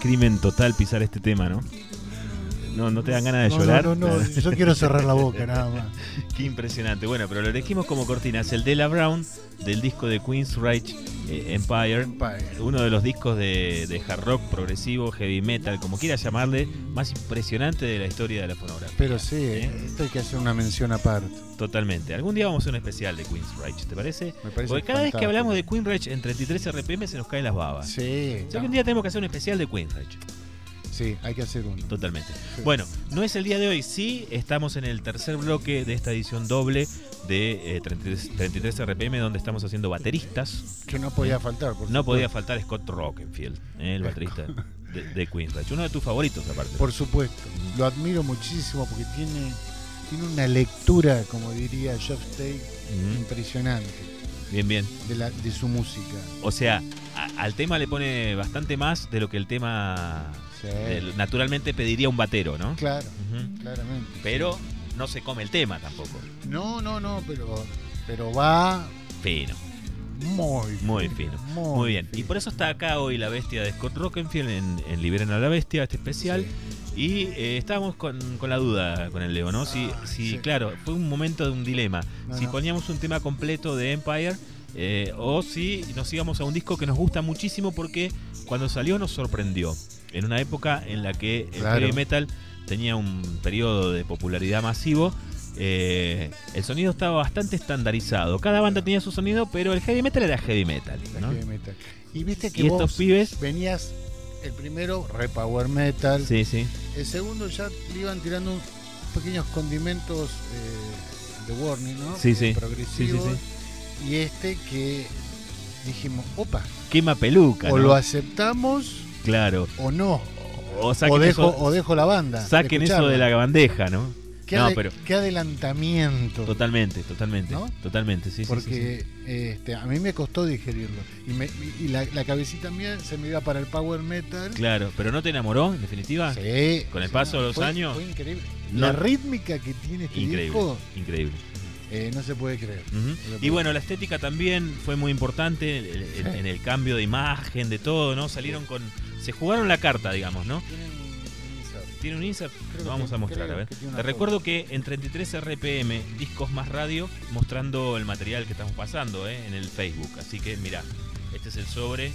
Crimen total pisar este tema, ¿no? No, no te dan ganas de No, llorar. No, no, no, yo quiero cerrar la boca nada más. Qué impresionante. Bueno, pero lo elegimos como cortina. Es el Della Brown del disco de Queen's Reich eh, Empire. Empire. Uno de los discos de, de hard rock progresivo, heavy metal, como quieras llamarle, más impresionante de la historia de la fonografía. Pero sí, ¿Eh? esto hay que hacer una mención aparte. Totalmente. Algún día vamos a hacer un especial de Queen's Reich, ¿te parece? Me parece Porque cada vez que hablamos de Queen's Reich en 33 RPM se nos caen las babas. Sí, O sea que un día tenemos que hacer un especial de Queen's Reich. Sí, hay que hacer uno. Totalmente. Sí. Bueno, no es el día de hoy, sí estamos en el tercer bloque de esta edición doble de eh, 33, 33 RPM donde estamos haciendo bateristas. Que no podía faltar. Por No supuesto. podía faltar Scott Rockenfield, eh, el baterista de, de Queen's. Uno de tus favoritos aparte. Por supuesto. Lo admiro muchísimo porque tiene, tiene una lectura, como diría Jeff Tate, impresionante Bien, bien. de, la, de su música. O sea, a- al tema le pone bastante más de lo que el tema Sí. naturalmente pediría un batero, ¿no? Claro, claramente. Pero no se come el tema tampoco. No, no, no, pero, pero va Fino. muy Muy fino. Muy bien. Y por eso está acá hoy la bestia de Scott Rockenfield en, en Liberen a la Bestia, este especial. Y eh, estábamos con, con la duda con el Leo, ¿no? Si, Ah, si claro, fue un momento de un dilema. No, si no. poníamos un tema completo de Empire eh, o si nos íbamos a un disco que nos gusta muchísimo porque cuando salió nos sorprendió. En una época en la que el Claro. heavy metal tenía un periodo de popularidad masivo. eh, el sonido estaba bastante estandarizado. Cada banda tenía su sonido, pero el heavy metal era heavy metal. ¿no? heavy metal. Y viste que Y vos estos pibes, venías el primero, re power metal. sí, sí. El segundo ya le iban tirando pequeños condimentos eh, de warning, ¿no? Sí, sí. Progresivos. Sí, Y este que dijimos, opa, Quema peluca. o ¿no? lo aceptamos Claro. o no. O dejo, eso, o dejo la banda. saquen eso de la bandeja, ¿no? ¿Qué, no, ade- pero qué adelantamiento. totalmente, totalmente. ¿No? Totalmente, sí, sí, sí, porque este, a mí me costó digerirlo. Y, me- y la, la cabecita mía se me iba para el power metal. Claro, pero ¿no te enamoró, en definitiva? Sí, Con el paso de los fue- años. Fue increíble. No. La rítmica que tiene este Increíble, disco increíble. Eh, no se puede creer. No puede Y bueno, la estética también fue muy importante en, en- Sí. en el cambio de imagen, de todo, ¿no? Salieron con... Se jugaron la carta, digamos, ¿no? Tienen un insert. ¿Tiene un insert? Lo vamos que- a mostrar, a ver. Te foto. recuerdo que en 33 RPM, Discos Más Radio, mostrando el material que estamos pasando ¿eh? en el Facebook. Así que mira, este es el sobre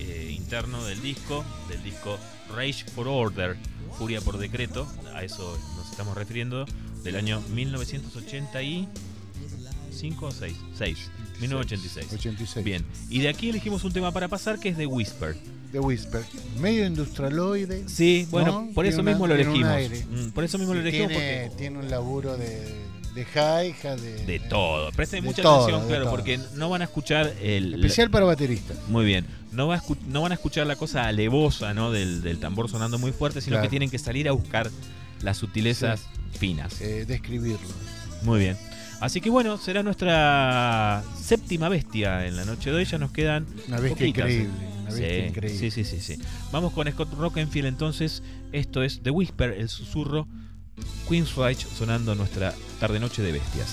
eh, interno del disco, del disco Rage for Order, Furia por Decreto, a eso nos estamos refiriendo, del año 1985 o 6, 6, 1986. 86. Bien, y de aquí elegimos un tema para pasar que es de Whisper. The Whisper. Medio industrialoide. Sí, bueno, ¿no? por eso mismo lo elegimos. Mm, Por eso mismo lo elegimos tiene, porque tiene un laburo de, de hi-hat, de, de todo. Presten de mucha todo, atención, claro, todo. porque no van a escuchar el Especial para bateristas. muy bien. No, va a no van a escuchar la cosa alevosa, ¿no? Del, del tambor sonando muy fuerte, sino Claro. que tienen que salir a buscar las sutilezas finas. Eh, describirlo. Muy bien. Así que bueno, será nuestra séptima bestia en la noche de hoy. Ya nos quedan Una bestia poquitas. increíble. Una Sí, bestia increíble. sí, sí, sí, sí. Vamos con Scott Rockenfield entonces. Esto es The Whisper, el susurro. Queen's Reich sonando nuestra tarde-noche de bestias.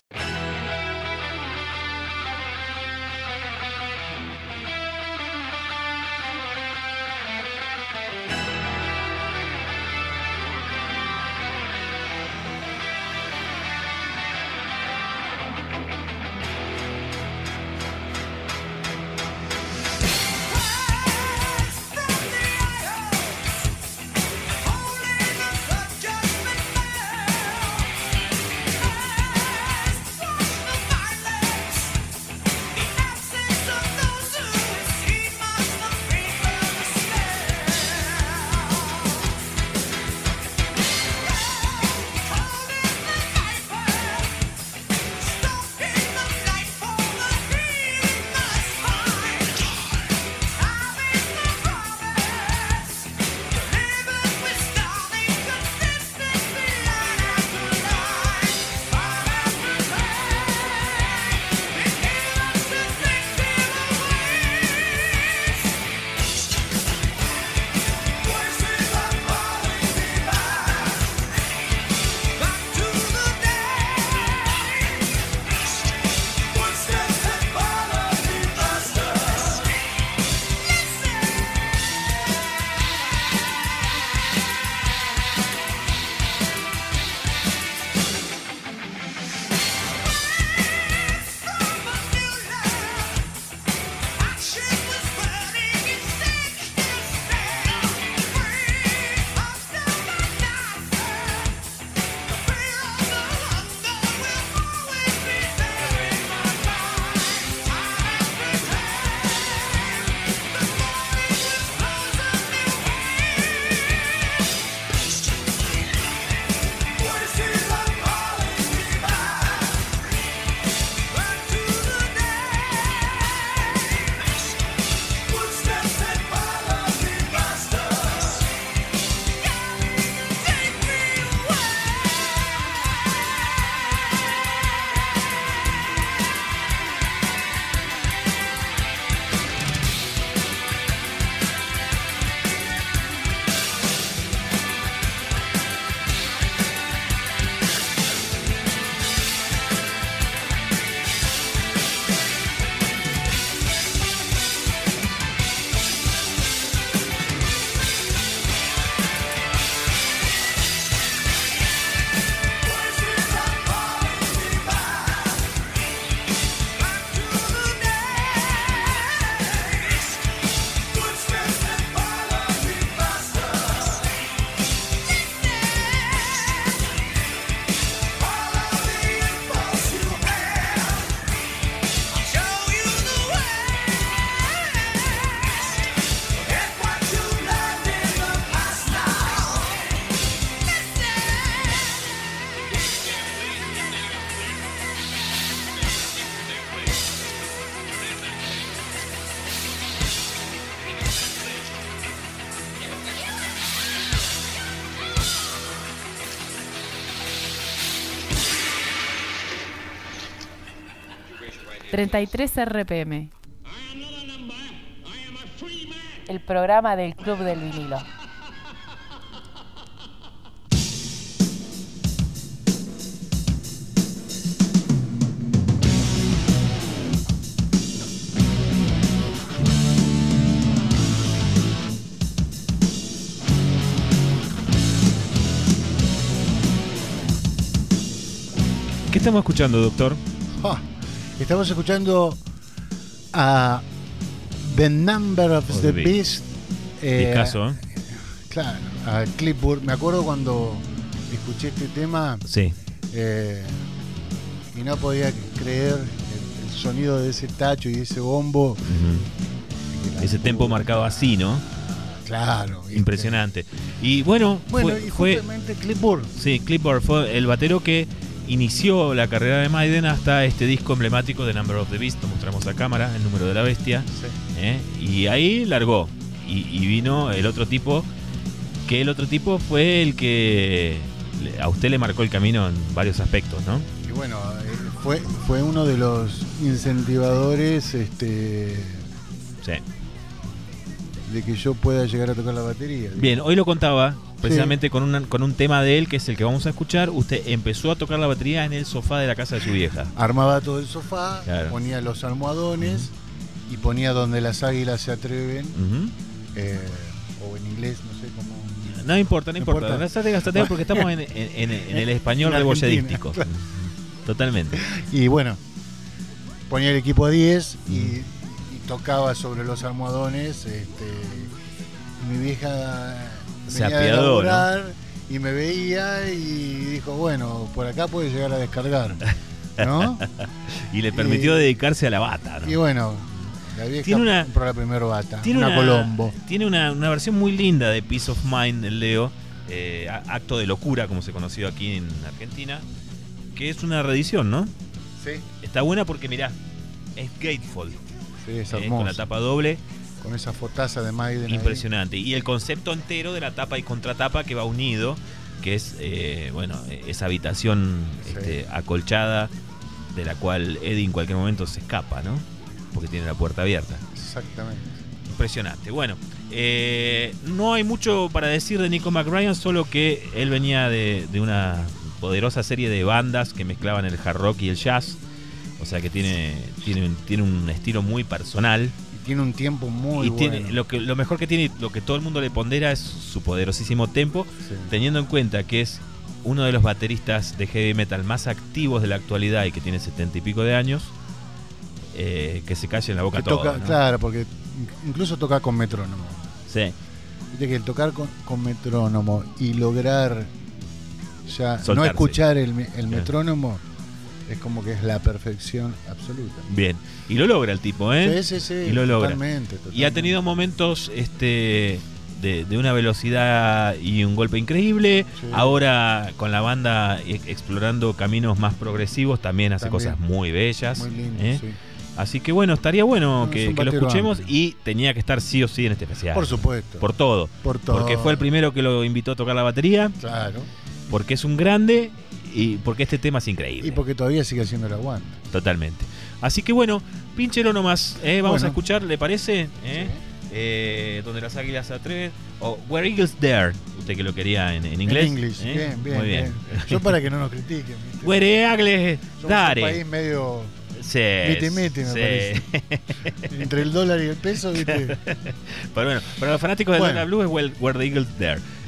33 RPM. El programa del Club del Vinilo. ¿Qué estamos escuchando, doctor? Ah, estamos escuchando a The Number of the the Beast. eh, Picasso, ¿eh? Claro, a Clipboard. Me acuerdo cuando escuché este tema Sí. eh, y no podía creer el, el sonido de ese tacho y ese bombo. Ese tempo marcado así, ¿no? Claro. Impresionante. Y bueno, Bueno, fue, y fue- justamente Clipboard. sí, Clipboard fue el batero que inició la carrera de Maiden hasta este disco emblemático de Number of the Beast, lo mostramos a cámara, el número de la bestia, ¿eh? y ahí largó. Y, y vino el otro tipo, que el otro tipo fue el que a usted le marcó el camino en varios aspectos, ¿no? Y bueno, eh, fue, fue uno de los incentivadores este, Sí. de que yo pueda llegar a tocar la batería. Bien, hoy lo contaba precisamente con, una- con un tema de él, que es el que vamos a escuchar. Usted empezó a tocar la batería en el sofá de la casa de su vieja. Armaba todo el sofá, Claro. ponía los almohadones y ponía donde las águilas se atreven, eh, o en inglés, no sé cómo. No importa, no, importa. importa. Gastate, gastate, porque estamos en, en- en- en el español En de Argentina, bolladístico. claro. Totalmente. Y bueno, ponía el equipo a 10 y, y tocaba sobre los almohadones. Este, mi vieja Se venía de apiadó, y me veía y dijo, bueno, por acá puede llegar a descargar. ¿No? Y le permitió Y- dedicarse a la bata. ¿no? y bueno, la vieja Tiene una- compró la primera bata, Tiene una, una, Colombo. Tiene una, una versión muy linda de Peace of Mind del Leo, eh, Acto de Locura, como se conoció aquí en Argentina, que es una reedición, ¿no? Sí, Está buena porque, mirá, es Gateful, sí, es eh, con hermoso. la tapa doble, con esa fotaza de Maiden. ahí. impresionante. Y el concepto entero de la tapa y contratapa que va unido, que es, eh, bueno, esa habitación Sí. este, acolchada de la cual Eddie en cualquier momento se escapa, ¿no? Porque tiene la puerta abierta. Exactamente. Impresionante. Bueno, eh, no hay mucho para decir de Nico McBrien, solo que él venía de, de una poderosa serie de bandas que mezclaban el hard rock y el jazz. O sea que tiene, tiene, tiene un estilo muy personal. Tiene un tiempo muy y bueno. tiene, lo, que, lo mejor que tiene, lo que todo el mundo le pondera es su poderosísimo tempo, Sí. teniendo en cuenta que es uno de los bateristas de heavy metal más activos de la actualidad y que tiene setenta y pico de años. eh, que se calle en la boca Que todo. toca, ¿no? Claro, porque incluso toca con metrónomo. Sí. Viste que el tocar con, con metrónomo y lograr ya no escuchar el, el metrónomo es como que es la perfección absoluta. Bien. Y lo logra el tipo, ¿eh? Sí, sí, sí. Y lo logra. Totalmente, Y ha tenido momentos este, de, de una velocidad y un golpe increíble. Sí. Ahora con la banda e- explorando caminos más progresivos también hace También. cosas muy bellas. Muy lindo, ¿eh? sí. Así que bueno, estaría bueno No, que, lo escuchemos amplio. y tenía que estar sí o sí en este especial. Por supuesto. Por todo. Por todo. Porque fue el primero que lo invitó a tocar la batería, Claro. porque es un grande y porque este tema es increíble. Y porque todavía sigue haciendo el aguante. Totalmente. Así que bueno, pinchelo nomás. ¿eh? Vamos Bueno. a escuchar, ¿le parece? ¿Eh? Eh, donde las águilas se atreven. O Where Eagles Dare. Usted que lo quería en, en inglés. En inglés. ¿eh? Bien, bien, Muy bien. bien. Yo para que no nos critiquen. ¿viste? Where Eagles Somos un Dare. país medio Sí, miti miti, me sí. parece. entre el dólar y el peso, ¿viste? Pero bueno, para los fanáticos de Bueno. Blue es Where, Where the Eagles.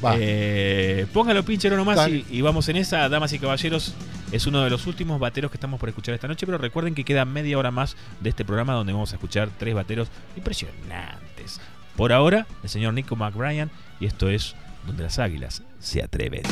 Va. Eh, póngalo pinchero nomás y, y vamos en esa, damas y caballeros. Es uno de los últimos bateros que estamos por escuchar esta noche, pero recuerden que queda media hora más de este programa donde vamos a escuchar tres bateros impresionantes. Por ahora, el señor Nico McBrien y esto es Donde las Águilas se atreven.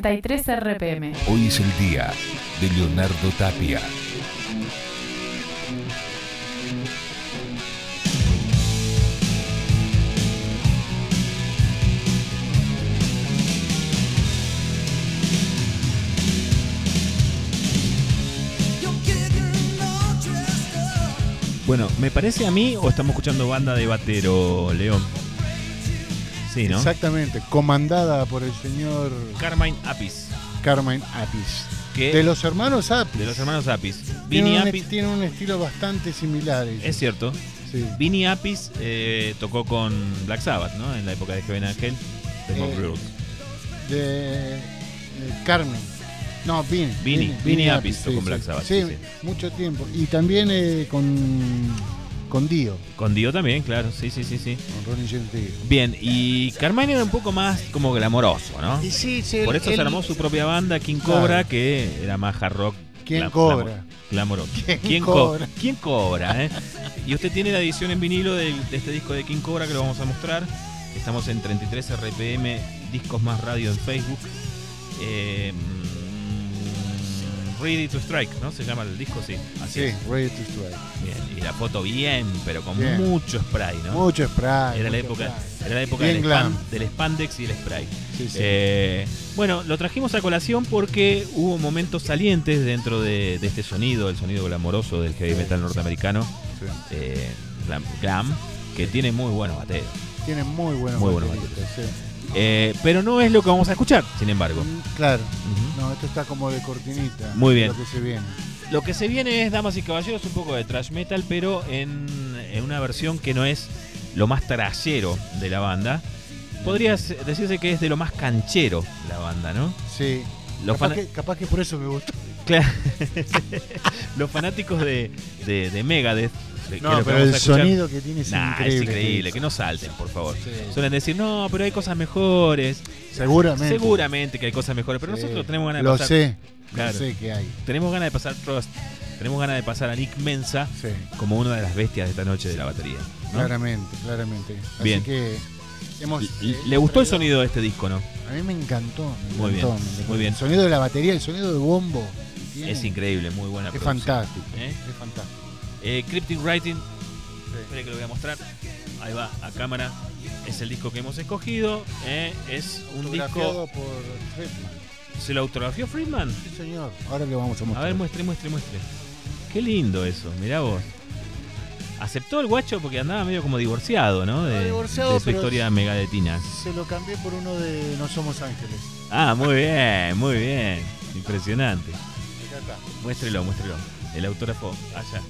33 RPM. Hoy es el día de Leonardo Tapia. Bueno, ¿me parece a mí o estamos escuchando banda de batero, León? Sí, ¿no? Exactamente, comandada por el señor Carmine Apis. Carmine Apis. De los hermanos Apis. de los hermanos Apis. Tiene Vinny un, Apis. tiene un estilo bastante similar. ellos. Es cierto. Sí. Vinny Apis eh, tocó con Black Sabbath, ¿no? En la época de Heaven Angel. De Mob Eh. De eh, Carmen. No, Vini. Vini, Vini Apis tocó con Black. Sabbath, Sí, sí, sí. mucho tiempo. Y también eh, con, con Dio, Con Dio también, claro. Sí, sí, sí, sí. con Ronnie James Dio. Bien, y Carmine era un poco más como glamoroso, ¿no? Y sí, sí, Por eso él- se armó su propia banda, King Claro. Cobra, que era más hard rock. ¿Quién cobra? glamo- Glamoroso. ¿Quién co- cobra? ¿Quién cobra? eh? Y usted tiene la edición en vinilo del- de, este disco de King Cobra que lo vamos a mostrar. Estamos en 33 RPM, Discos Más Radio en Facebook. Eh, Ready to Strike, ¿no? Se llama el disco, sí. Así Sí, es. Ready to Strike. Bien. Y la foto bien, pero con Bien. mucho spray, ¿no? Mucho spray. Era la época, spray. era la época del, span- del spandex y el spray. Sí, sí. Eh, bueno, lo trajimos a colación porque hubo momentos salientes dentro de, de este sonido, el sonido glamoroso del heavy metal norteamericano, eh, glam, glam, que tiene muy buenos bateros. Tiene muy buenos Muy buenos sí. Eh, pero no es lo que vamos a escuchar, sin embargo. Mm, Claro. No, esto está como de cortinita. Muy bien. Lo que se viene. Lo que se viene es, damas y caballeros, un poco de thrash metal, pero en, en una versión que no es lo más trashero de la banda. Podría se- decirse que es de lo más canchero la banda, ¿no? Sí. Los capaz, que, capaz que por eso me gustó. Claro. Los fanáticos de, de, de Megadeth. No, pero el sonido que tiene es Nah, increíble. es increíble, que no salten, por favor. Sí. Suelen decir, no, pero hay cosas mejores. Seguramente. Seguramente que hay cosas mejores, pero Sí. nosotros tenemos ganas de Lo pasar. sé. Claro. Lo sé que hay. Tenemos ganas de pasar Trust. Tenemos ganas de pasar a Nick Mensa Sí. como una de las bestias de esta noche de la batería. ¿no? Claramente, claramente. Bien. Así que hemos. L- eh, ¿Le gustó el sonido de este disco, no? A mí me encantó. me Muy encantó, bien, me muy bien. El sonido de la batería, el sonido de bombo. Es increíble, muy buena Es producción. fantástico. ¿Eh? Es fantástico. Eh, Cryptic Writing, espere que lo voy a mostrar. Ahí va, a cámara. Es el disco que hemos escogido. ¿eh? Es un disco. por Friedman. ¿Se lo autografió Friedman? Sí, señor. Ahora le vamos a A mostrar. ver, muestre, muestre, muestre. Qué lindo eso, mirá vos. Aceptó el guacho porque andaba medio como divorciado, ¿no? De, Estaba divorciado, de su historia megadetina. Se lo cambié por uno de No Somos Ángeles. Ah, muy bien, muy bien. Impresionante. Acá está. Muéstrelo, muéstrelo. El autógrafo allá.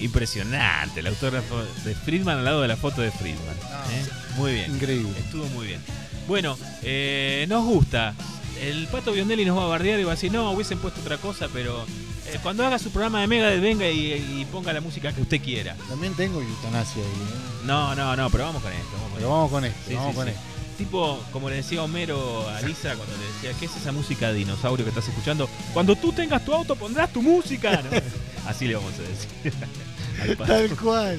Impresionante, el autógrafo de Friedman al lado de la foto de Friedman. No. ¿eh? Muy bien. Increíble. Estuvo muy bien. Bueno, eh, nos gusta. El Pato Biondelli nos va a bardear y va a decir, no, hubiesen puesto otra cosa, pero eh, cuando haga su programa de Mega, venga y, y ponga la música que usted quiera. También tengo eutanasia ahí. ¿eh? No, no, no, pero vamos con esto. Vamos con Pero esto. vamos con esto. Sí, vamos sí, con sí. esto. Tipo, como le decía Homero a Lisa cuando le decía, ¿qué es esa música de dinosaurio que estás escuchando? Cuando tú tengas tu auto pondrás tu música. ¿no? Así le vamos a decir. Tal cual.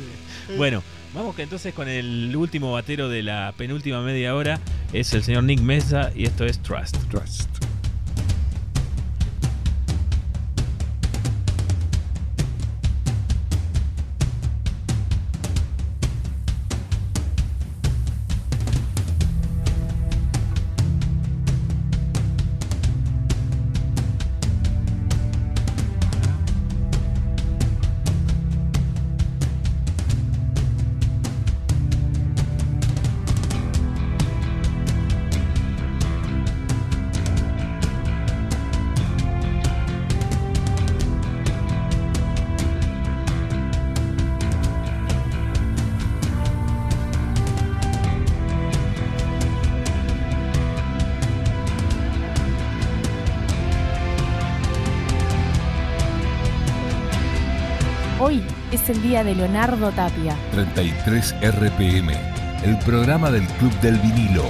Bueno, vamos que entonces con el último batero de la penúltima media hora. Es el señor Nick Mesa y esto es Trust. Trust. El día de Leonardo Tapia. 33 RPM, el programa del Club del Vinilo.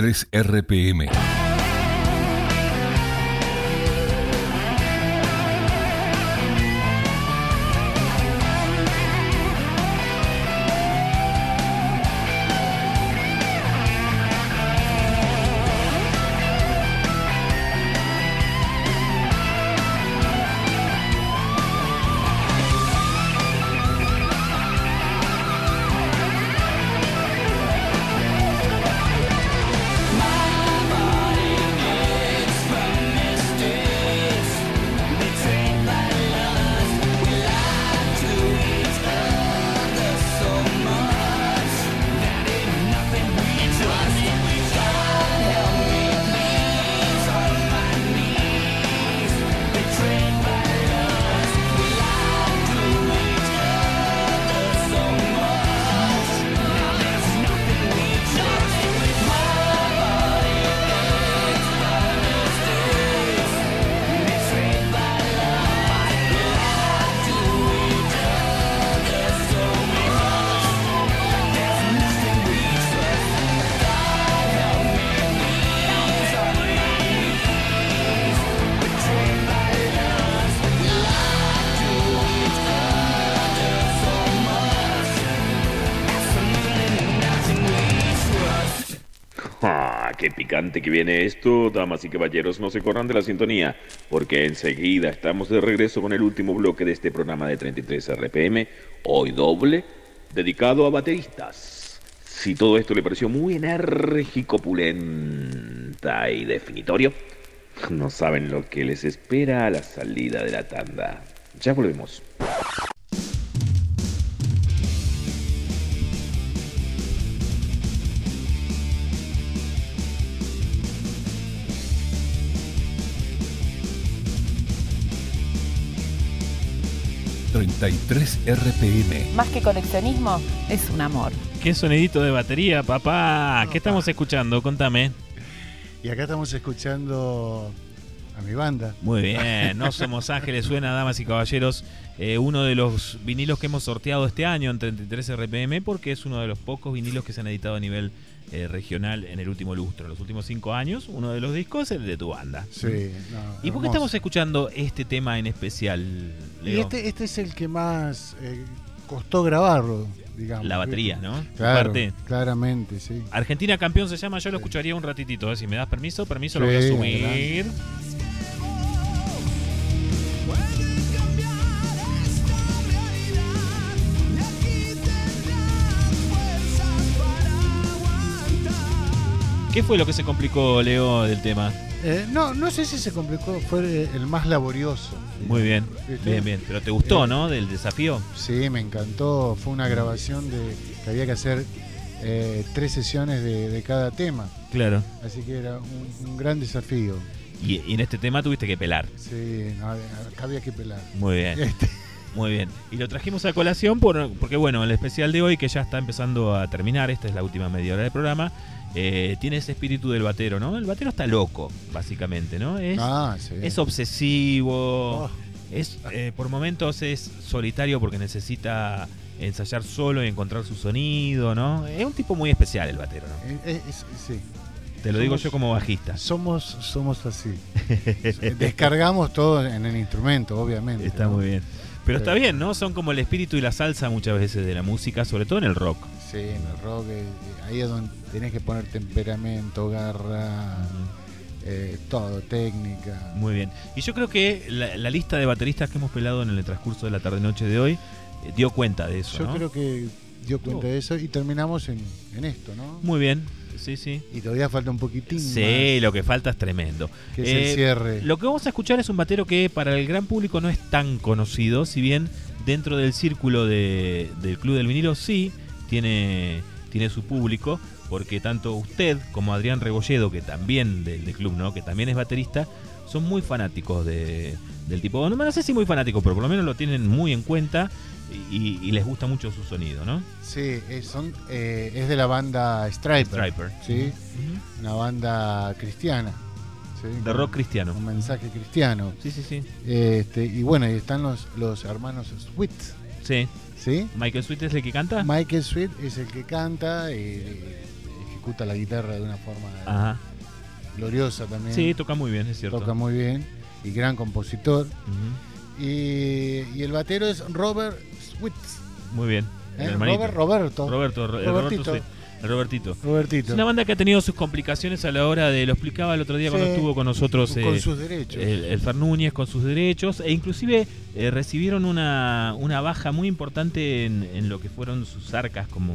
33 RPM. Picante que viene esto, damas y caballeros, no se corran de la sintonía, porque enseguida estamos de regreso con el último bloque de este programa de 33 RPM, hoy doble, dedicado a bateristas. Si todo esto le pareció muy enérgico, pulenta y definitorio, no saben lo que les espera a la salida de la tanda. Ya volvemos. RPM. 33 RPM. Más que coleccionismo, es un amor. ¿Qué sonidito de batería, papá? ¿Qué estamos escuchando? Contame. Y acá estamos escuchando a mi banda. Muy bien, No Somos Ángeles suena, damas y caballeros, eh, uno de los vinilos que hemos sorteado este año en 33 RPM porque es uno de los pocos vinilos que se han editado a nivel eh, regional en el último lustro, los últimos cinco años. Uno de los discos es el de tu banda. Sí. no, ¿Y por qué hermoso. estamos escuchando este tema en especial, Y este, este es el que más eh, costó grabarlo, digamos. La batería, ¿no? Claro, claramente, sí. Argentina campeón se llama, yo lo escucharía un ratitito, ¿eh? si me das permiso, permiso, lo voy a subir. adelante. ¿Qué fue lo que se complicó, Leo, del tema? Eh, no, no sé si se complicó, fue el más laborioso. Muy bien, bien, bien. Pero te gustó, Eh, ¿no? Del desafío. Sí, me encantó. Fue una grabación de que había que hacer eh, tres sesiones de, de cada tema. Claro. Así que era un, un gran desafío. Y, y en este tema tuviste que pelar. Sí, no, había que pelar. Muy bien, Este, muy bien. Y lo trajimos a colación por, porque, bueno, el especial de hoy, que ya está empezando a terminar, esta es la última media hora del programa, eh, tiene ese espíritu del batero, ¿no? El batero está loco, básicamente, ¿no? Es, ah, sí. es obsesivo, Oh, es eh, por momentos es solitario porque necesita ensayar solo y encontrar su sonido, ¿no? Es un tipo muy especial el batero, ¿no? es- sí. Te lo digo Somos- yo como bajista. Somos, somos así. Descargamos todo en el instrumento, obviamente. Está ¿no? muy bien. Pero está bien, ¿no? Son como el espíritu y la salsa muchas veces de la música, sobre todo en el rock. Sí, en el rock, eh, ahí es donde tenés que poner temperamento, garra, eh, todo, técnica. Muy bien. Y yo creo que la, la lista de bateristas que hemos pelado en el transcurso de la tarde-noche de hoy eh, dio cuenta de eso, Yo ¿no? creo que dio cuenta Oh. de eso y terminamos en, en esto, ¿no? Muy bien, sí, sí. Y todavía falta un poquitín Sí, lo que falta es tremendo. que Eh, el cierre. Lo que vamos a escuchar es un batero que para el gran público no es tan conocido, si bien dentro del círculo de- del Club del Vinilo sí tiene, tiene su público, porque tanto usted como Adrián Rebolledo, que también del, del club, ¿no? que también es baterista, son muy fanáticos de- del tipo. No, no sé si muy fanáticos, pero por lo menos lo tienen muy en cuenta y, y les gusta mucho su sonido, ¿no? Sí, es, son, eh, es de la banda Striper. Striper. Sí, una banda cristiana. ¿sí? De rock cristiano. Un mensaje cristiano. Sí, sí, sí. Este, y bueno, y están los, los hermanos Sweet. Sí. ¿Sí? Michael Sweet es el que canta. Michael Sweet es el que canta, eh, ejecuta la guitarra de una forma Ajá. gloriosa también. Sí, toca muy bien, es cierto. toca muy bien y gran compositor. Y, y el batero es Robert Switz. Muy bien. ¿eh? Robert Roberto. Roberto. Roberto Sweet, el Robertito. Es Robertito. una banda que ha tenido sus complicaciones a la hora de, lo explicaba el otro día cuando estuvo con nosotros con eh, sus derechos. el, el Fer Núñez con sus derechos e inclusive eh, recibieron una, una baja muy importante en, en lo que fueron sus arcas como,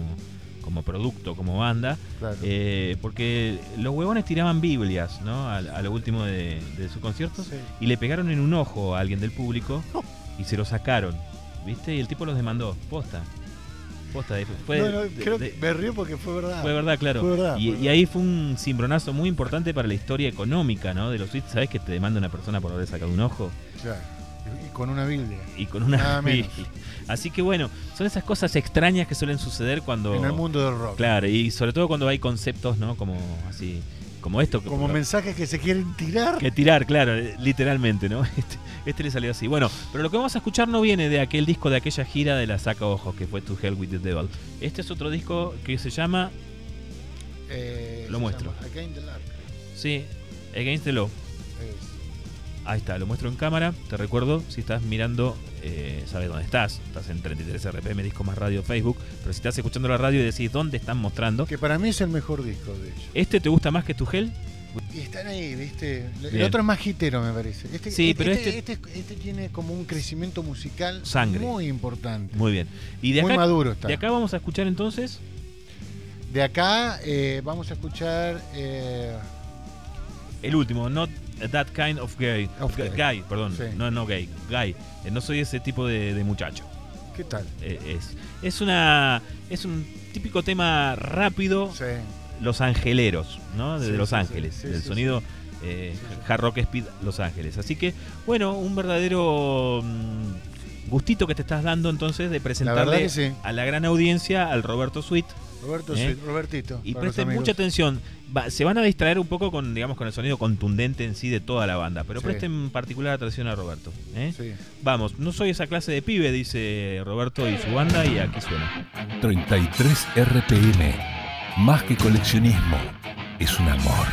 como producto, como banda, claro. eh, porque los huevones tiraban Biblias ¿no? a, a lo último de, de su concierto Sí. y le pegaron en un ojo a alguien del público y se lo sacaron, ¿viste? Y el tipo los demandó, posta. Posta, fue, No, no, de- creo de- que me río porque fue verdad. fue verdad, claro. Fue verdad, y, fue y ahí fue un cimbronazo muy importante para la historia económica, ¿no? De los suites. ¿Sabes que te demanda una persona por haber sacado un ojo? Claro. Y, y con una Biblia. Y con una. Nada menos. Así que bueno, son esas cosas extrañas que suelen suceder cuando. En el mundo del rock. Claro, y sobre todo cuando hay conceptos, ¿no? Como así. Como esto. Como mensajes que se quieren tirar. que tirar, claro, eh, literalmente, ¿no? Este, este le salió así. Bueno, pero lo que vamos a escuchar no viene de aquel disco de aquella gira de la Saca Ojos, que fue To Hell with the Devil. Este es otro disco que se llama, Eh, Lo se muestro. llama Against the Lark. sí, Against the Law. Ahí está, lo muestro en cámara. Te recuerdo, si estás mirando, eh, sabes dónde estás. Estás en 33 RPM, Disco Más Radio, Facebook. Pero si estás escuchando la radio y decís dónde están mostrando. Que para mí es el mejor disco de ellos. ¿Este te gusta más que Tu Hell? Y están ahí, ¿viste? El otro es más hitero, me parece. Este, Sí, este- pero este, este- este, este tiene como un crecimiento musical Sangre. muy importante. Muy bien. Y de Muy acá, maduro está. de acá vamos a escuchar entonces. De acá eh, vamos a escuchar. eh, El último, Not That Kind of Gay. Of gay. gay, perdón. Sí. No, no gay. Gay. Eh, no soy ese tipo de, de muchacho. ¿Qué tal? Eh, es, es una. Es un típico tema rápido. Sí. Los Angeleros, ¿no? Sí, Los Ángeles. sí, sonido eh, Hard Rock Speed Los Ángeles. Así que, bueno, un verdadero mm, gustito que te estás dando entonces de presentarle sí. a la gran audiencia al Roberto Sweet. Roberto, ¿Eh? sí, Robertito. Y presten mucha atención. Va- se van a distraer un poco con, digamos, con el sonido contundente en sí de toda la banda, pero Sí. presten particular atención a Roberto. ¿eh? Sí. Vamos, no soy esa clase de pibe, dice Roberto y su banda, y aquí suena. 33 RPM. Más que coleccionismo, es un amor.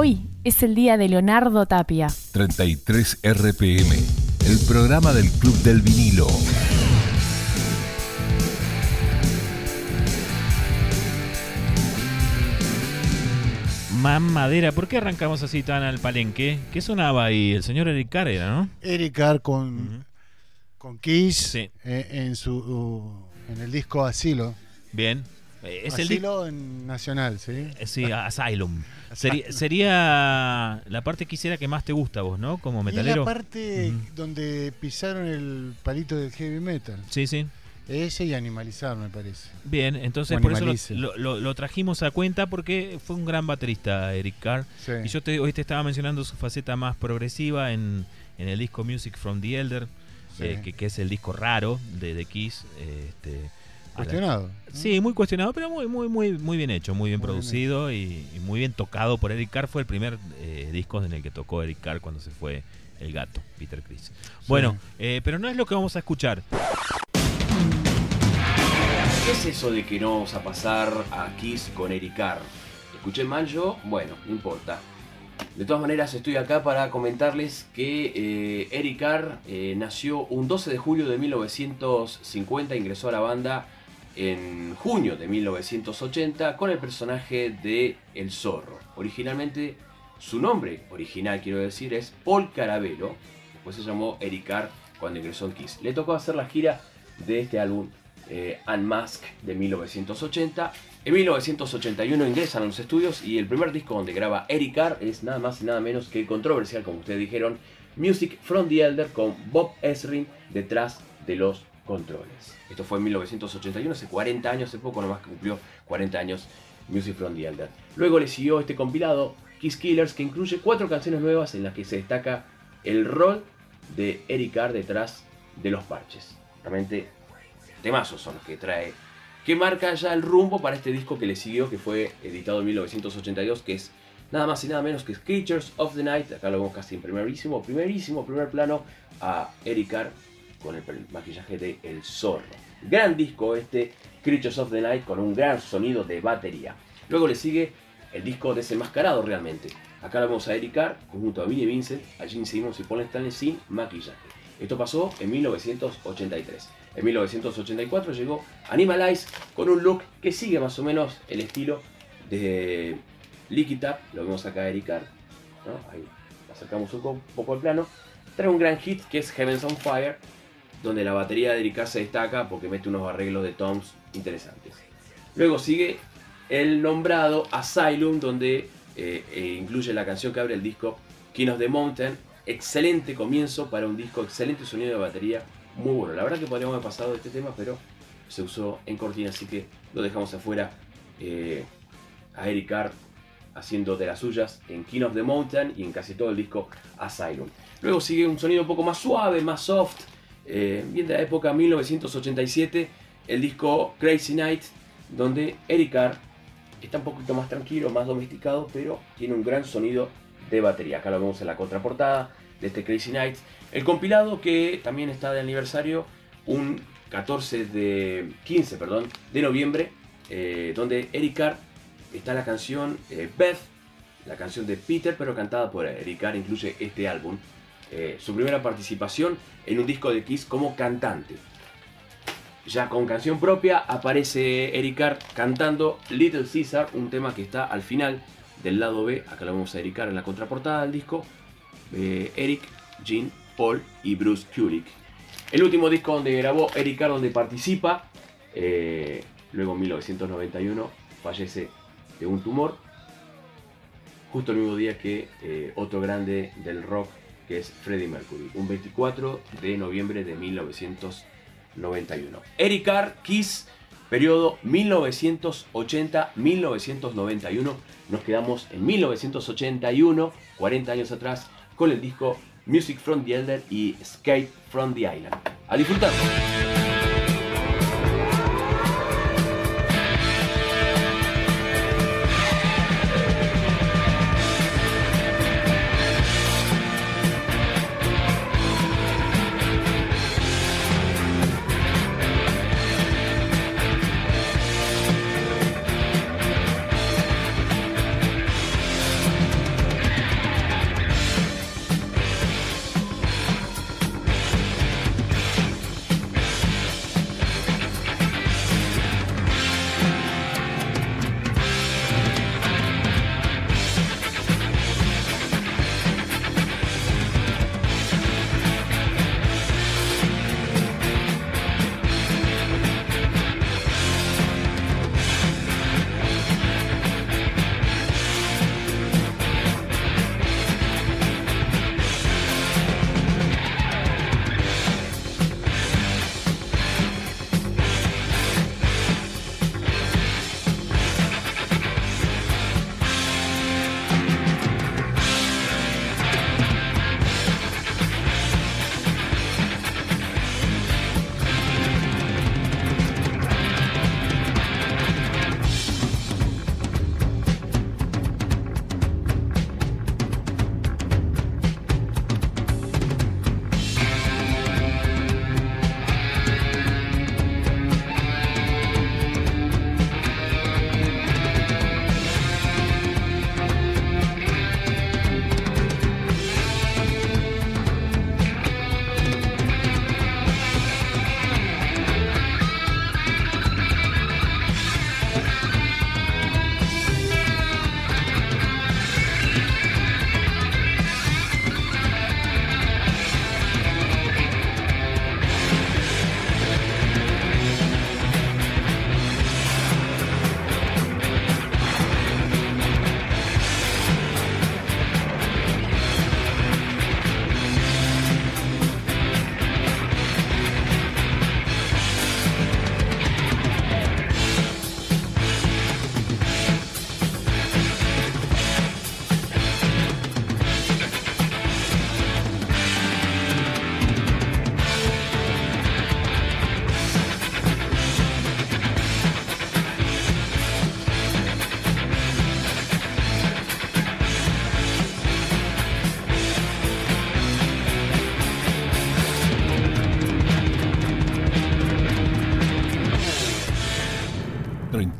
Hoy es el día de Leonardo Tapia. 33 RPM, el programa del Club del Vinilo. Mamadera, ¿por qué arrancamos así tan al palenque? ¿Qué sonaba ahí? El señor Eric Carr era, ¿no? Eric Carr con, con Kiss Sí. eh, en su uh, en el disco Asilo. Bien. Eh, Es el disco. Asilo en Nacional, ¿sí? Eh, Sí, Asylum. Sería, sería la parte quisiera que más te gusta a vos, ¿no? Como Y es metalero. la parte donde pisaron el palito del heavy metal. Sí, sí. Ese y animalizar, me parece. Bien, entonces por eso lo, lo- lo- lo trajimos a cuenta porque fue un gran baterista, Eric Carr. Sí. Y yo te, hoy te estaba mencionando su faceta más progresiva en, en el disco Music from the Elder, Sí. eh, que, que es el disco raro de, de Kiss. eh, este, Cuestionado. Sí, muy cuestionado, pero muy, muy, muy, muy bien hecho, muy bien Muy bien producido y, y muy bien tocado por Eric Carr. Fue el primer eh, disco en el que tocó Eric Carr cuando se fue el gato, Peter Chris. Bueno, eh, pero no es lo que vamos a escuchar. ¿Qué es eso de que no vamos a pasar a Kiss con Eric Carr? ¿Escuché mal yo? Bueno, no importa. De todas maneras, estoy acá para comentarles que eh, Eric Carr eh, nació un 12 de julio de 1950, ingresó a la banda en junio de 1980 con el personaje de El Zorro. Originalmente, su nombre original, quiero decir, es Paul Carabello. Después se llamó Eric Carr cuando ingresó en Kiss. Le tocó hacer la gira de este álbum eh, Unmask de 1980. En 1981 ingresan a los estudios y el primer disco donde graba Eric Carr es nada más y nada menos que controversial, como ustedes dijeron, Music from the Elder con Bob Ezrin detrás de los controles. Esto fue en 1981, hace 40 años, hace poco nomás que cumplió 40 años Music from the Elder. Luego le siguió este compilado, Kiss Killers, que incluye cuatro canciones nuevas en las que se destaca el rol de Eric Carr detrás de los parches. Realmente temazos son los que trae, que marca ya el rumbo para este disco que le siguió, que fue editado en 1982, que es nada más y nada menos que Creatures of the Night. Acá lo vemos casi en primerísimo, primerísimo, primer plano a Eric Carr con el maquillaje de El Zorro. Gran disco este, Creatures of the Night, con un gran sonido de batería. Luego le sigue el disco desenmascarado realmente. Acá lo vemos a Eric Carr junto a Vinnie Vincent, a Gene Simmons y Paul Stanley sin maquillaje. Esto pasó en 1983. En 1984 llegó Animalize con un look que sigue más o menos el estilo de Tap. Lo vemos acá Carr. ¿no? Ahí acercamos un co- poco al plano. Trae un gran hit que es Heavens on Fire, donde la batería de Eric Carr se destaca porque mete unos arreglos de toms interesantes. Luego sigue el nombrado Asylum, donde eh, eh, incluye la canción que abre el disco King of the Mountain. Excelente comienzo para un disco, excelente sonido de batería, muy bueno. La verdad que podríamos haber pasado de este tema, pero se usó en cortina, así que lo dejamos afuera eh, a Eric Carr haciendo de las suyas en King of the Mountain y en casi todo el disco Asylum. Luego sigue un sonido un poco más suave, más soft, eh, bien de la época 1987, el disco Crazy Night, donde Eric Carr está un poquito más tranquilo, más domesticado, pero tiene un gran sonido de batería. Acá lo vemos en la contraportada de este Crazy Night. El compilado que también está de aniversario, un 14 de 15, perdón, de noviembre, eh, donde Eric Carr está la canción eh, Beth, la canción de Peter, pero cantada por Eric Carr, incluye este álbum. Eh, su primera participación en un disco de Kiss como cantante. Ya con canción propia aparece Eric Carr cantando Little Caesar, un tema que está al final del lado B. Acá lo vemos a Eric Carr en la contraportada del disco. Eh, Eric, Gene, Paul y Bruce Kulick. El último disco donde grabó Eric Carr, donde participa. eh, luego en 1991 fallece de un tumor. Justo el mismo día que otro grande del rock, que es Freddie Mercury. Un 24 de noviembre de 1991. Eric Carr, Kiss, periodo 1980-1991. Nos quedamos en 1981, 40 años atrás, con el disco Music from the Elder y Escape from the Island. A disfrutar.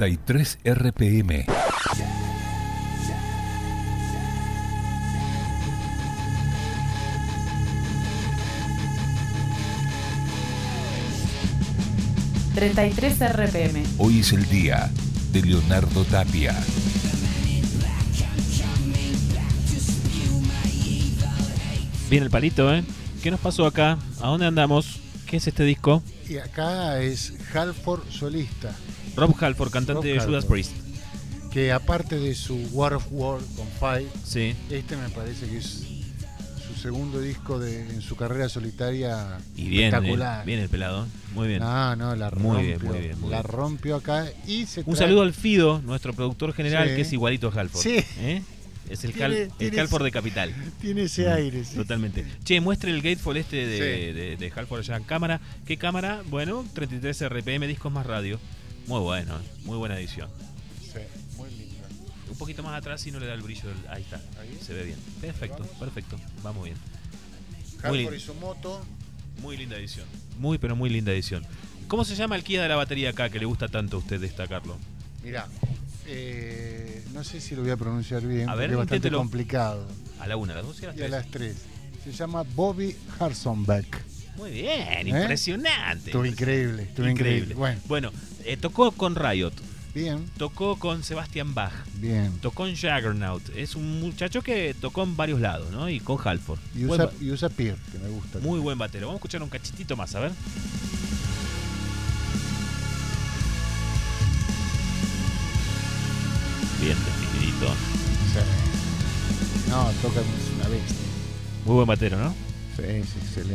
33 RPM. ¿33 RPM? Hoy es el día de Leonardo Tapia. Bien el palito, ¿eh? ¿Qué nos pasó acá? ¿A dónde andamos? ¿Qué es este disco? Y acá es Halford solista, Rob Halford, cantante Rob de Judas Halford. Priest. que aparte de su War of War con Five, Sí. este me parece que es su segundo disco de, en su carrera solitaria Y bien, espectacular. eh, bien el pelado. Muy bien. No, no, la Muy rompió. bien, muy bien, muy la bien. rompió acá y se Un saludo al Fido, nuestro productor general, Sí. que es igualito a Halford. Sí. ¿Eh? Es el, Tiene- Hal- el tiene Halford ese- de Capital. Tiene ese Mm, aire, sí. Totalmente. Che, muestre el Gatefall este de, Sí. de, de Halford allá en cámara. ¿Qué cámara? Bueno, 33 RPM, discos más radio. Muy bueno, muy buena edición. Sí, muy lindo. Un poquito más atrás y no le da el brillo. del- Ahí está, Ahí. se ve bien. Perfecto, Vamos. perfecto. Va muy bien. Muy y su moto. Muy linda edición. Muy, pero muy linda edición. ¿Cómo se llama el Kia de la batería acá que le gusta tanto a usted destacarlo? Mirá, eh, no sé si lo voy a pronunciar bien, A porque ver, es bastante complicado. A la una, a las dos y a las Y a tres. las tres. Se llama Bobby Harsonbeck. Muy bien, ¿Eh? impresionante. Estuvo increíble, estuvo increíble. Bueno, Bueno, eh, tocó con Riot, bien, tocó con Sebastian Bach, bien. tocó en Jaggernaut. Es un muchacho que tocó en varios lados, ¿no? Y con Halford. Y usa, y usa Peer, que me gusta. muy buen batero. Vamos a escuchar un cachitito más, a ver. Bien definidito. Sí. No, toca una bestia. Muy buen batero, ¿no?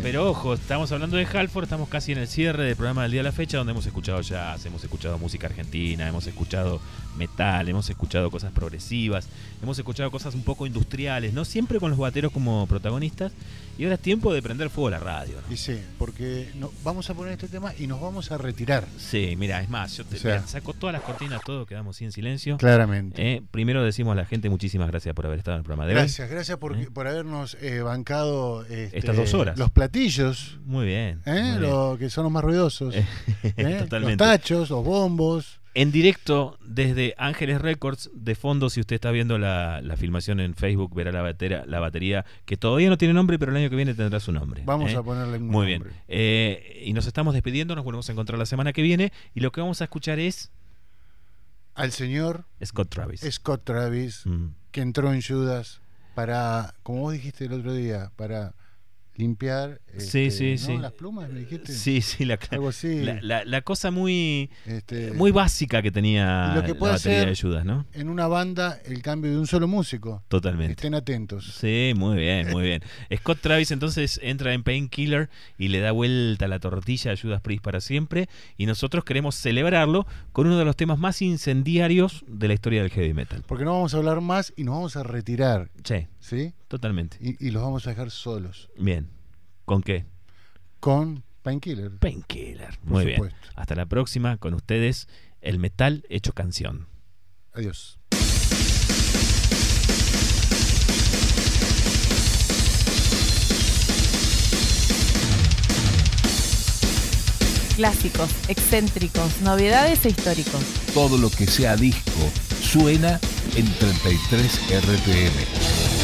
Pero ojo, estamos hablando de Halford, estamos casi en el cierre del programa del día de la fecha, donde hemos escuchado jazz, hemos escuchado música argentina, hemos escuchado metal, hemos escuchado cosas progresivas, hemos escuchado cosas un poco industriales, ¿no? Siempre con los bateros como protagonistas. Y ahora es tiempo de prender fuego a la radio, ¿no? Y sí, porque no, vamos a poner este tema y nos vamos a retirar. Sí, mira, es más, yo te O sea- mira, saco todas las cortinas, todo, quedamos sin silencio. Claramente. Eh, primero decimos a la gente muchísimas gracias por haber estado en el programa de hoy. Gracias, gracias por, ¿Eh? por habernos eh, bancado este, Estas dos horas. los platillos, Muy bien. muy bien. Lo que son los más ruidosos. Los tachos, los bombos. En directo desde Ángeles Records, de fondo, si usted está viendo la, la filmación en Facebook, verá la, batera- la batería que todavía no tiene nombre, pero el año que viene tendrá su nombre. Vamos ¿eh? a ponerle un Muy bien. nombre. Eh, y nos estamos despidiendo, nos volvemos a encontrar la semana que viene. Y lo que vamos a escuchar es Al señor Scott Travis. Scott Travis, Mm. que entró en Judas para, como vos dijiste el otro día, para limpiar este, sí, ¿no? sí. las plumas, me dijiste. Sí, sí, la, Algo así. la, la- la cosa muy, Este, muy básica que tenía lo que la batería hacer- de Judas, ¿no? en una banda el cambio de un solo músico. Totalmente. Estén atentos. Sí, muy bien, muy bien. Scott Travis entonces entra en Painkiller y le da vuelta la tortilla a Judas Priest para siempre. Y nosotros queremos celebrarlo con uno de los temas más incendiarios de la historia del heavy metal. Porque no vamos a hablar más y nos vamos a retirar, Sí, ¿sí? totalmente. Y, y los vamos a dejar solos. Bien. ¿Con qué? Con Painkiller. Painkiller. Muy bien. Hasta la próxima con ustedes, el metal hecho canción. Adiós. Clásicos, excéntricos, novedades e históricos. Todo lo que sea disco suena en 33 RPM.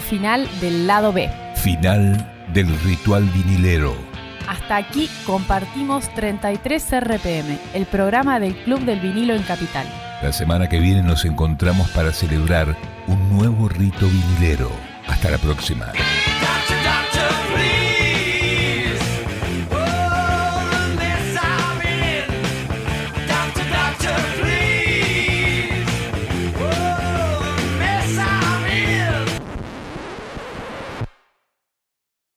Final del lado B. Final del ritual vinilero. Hasta aquí compartimos 33 RPM, el programa del Club del Vinilo en Capital. La semana que viene nos encontramos para celebrar un nuevo rito vinilero. Hasta la próxima.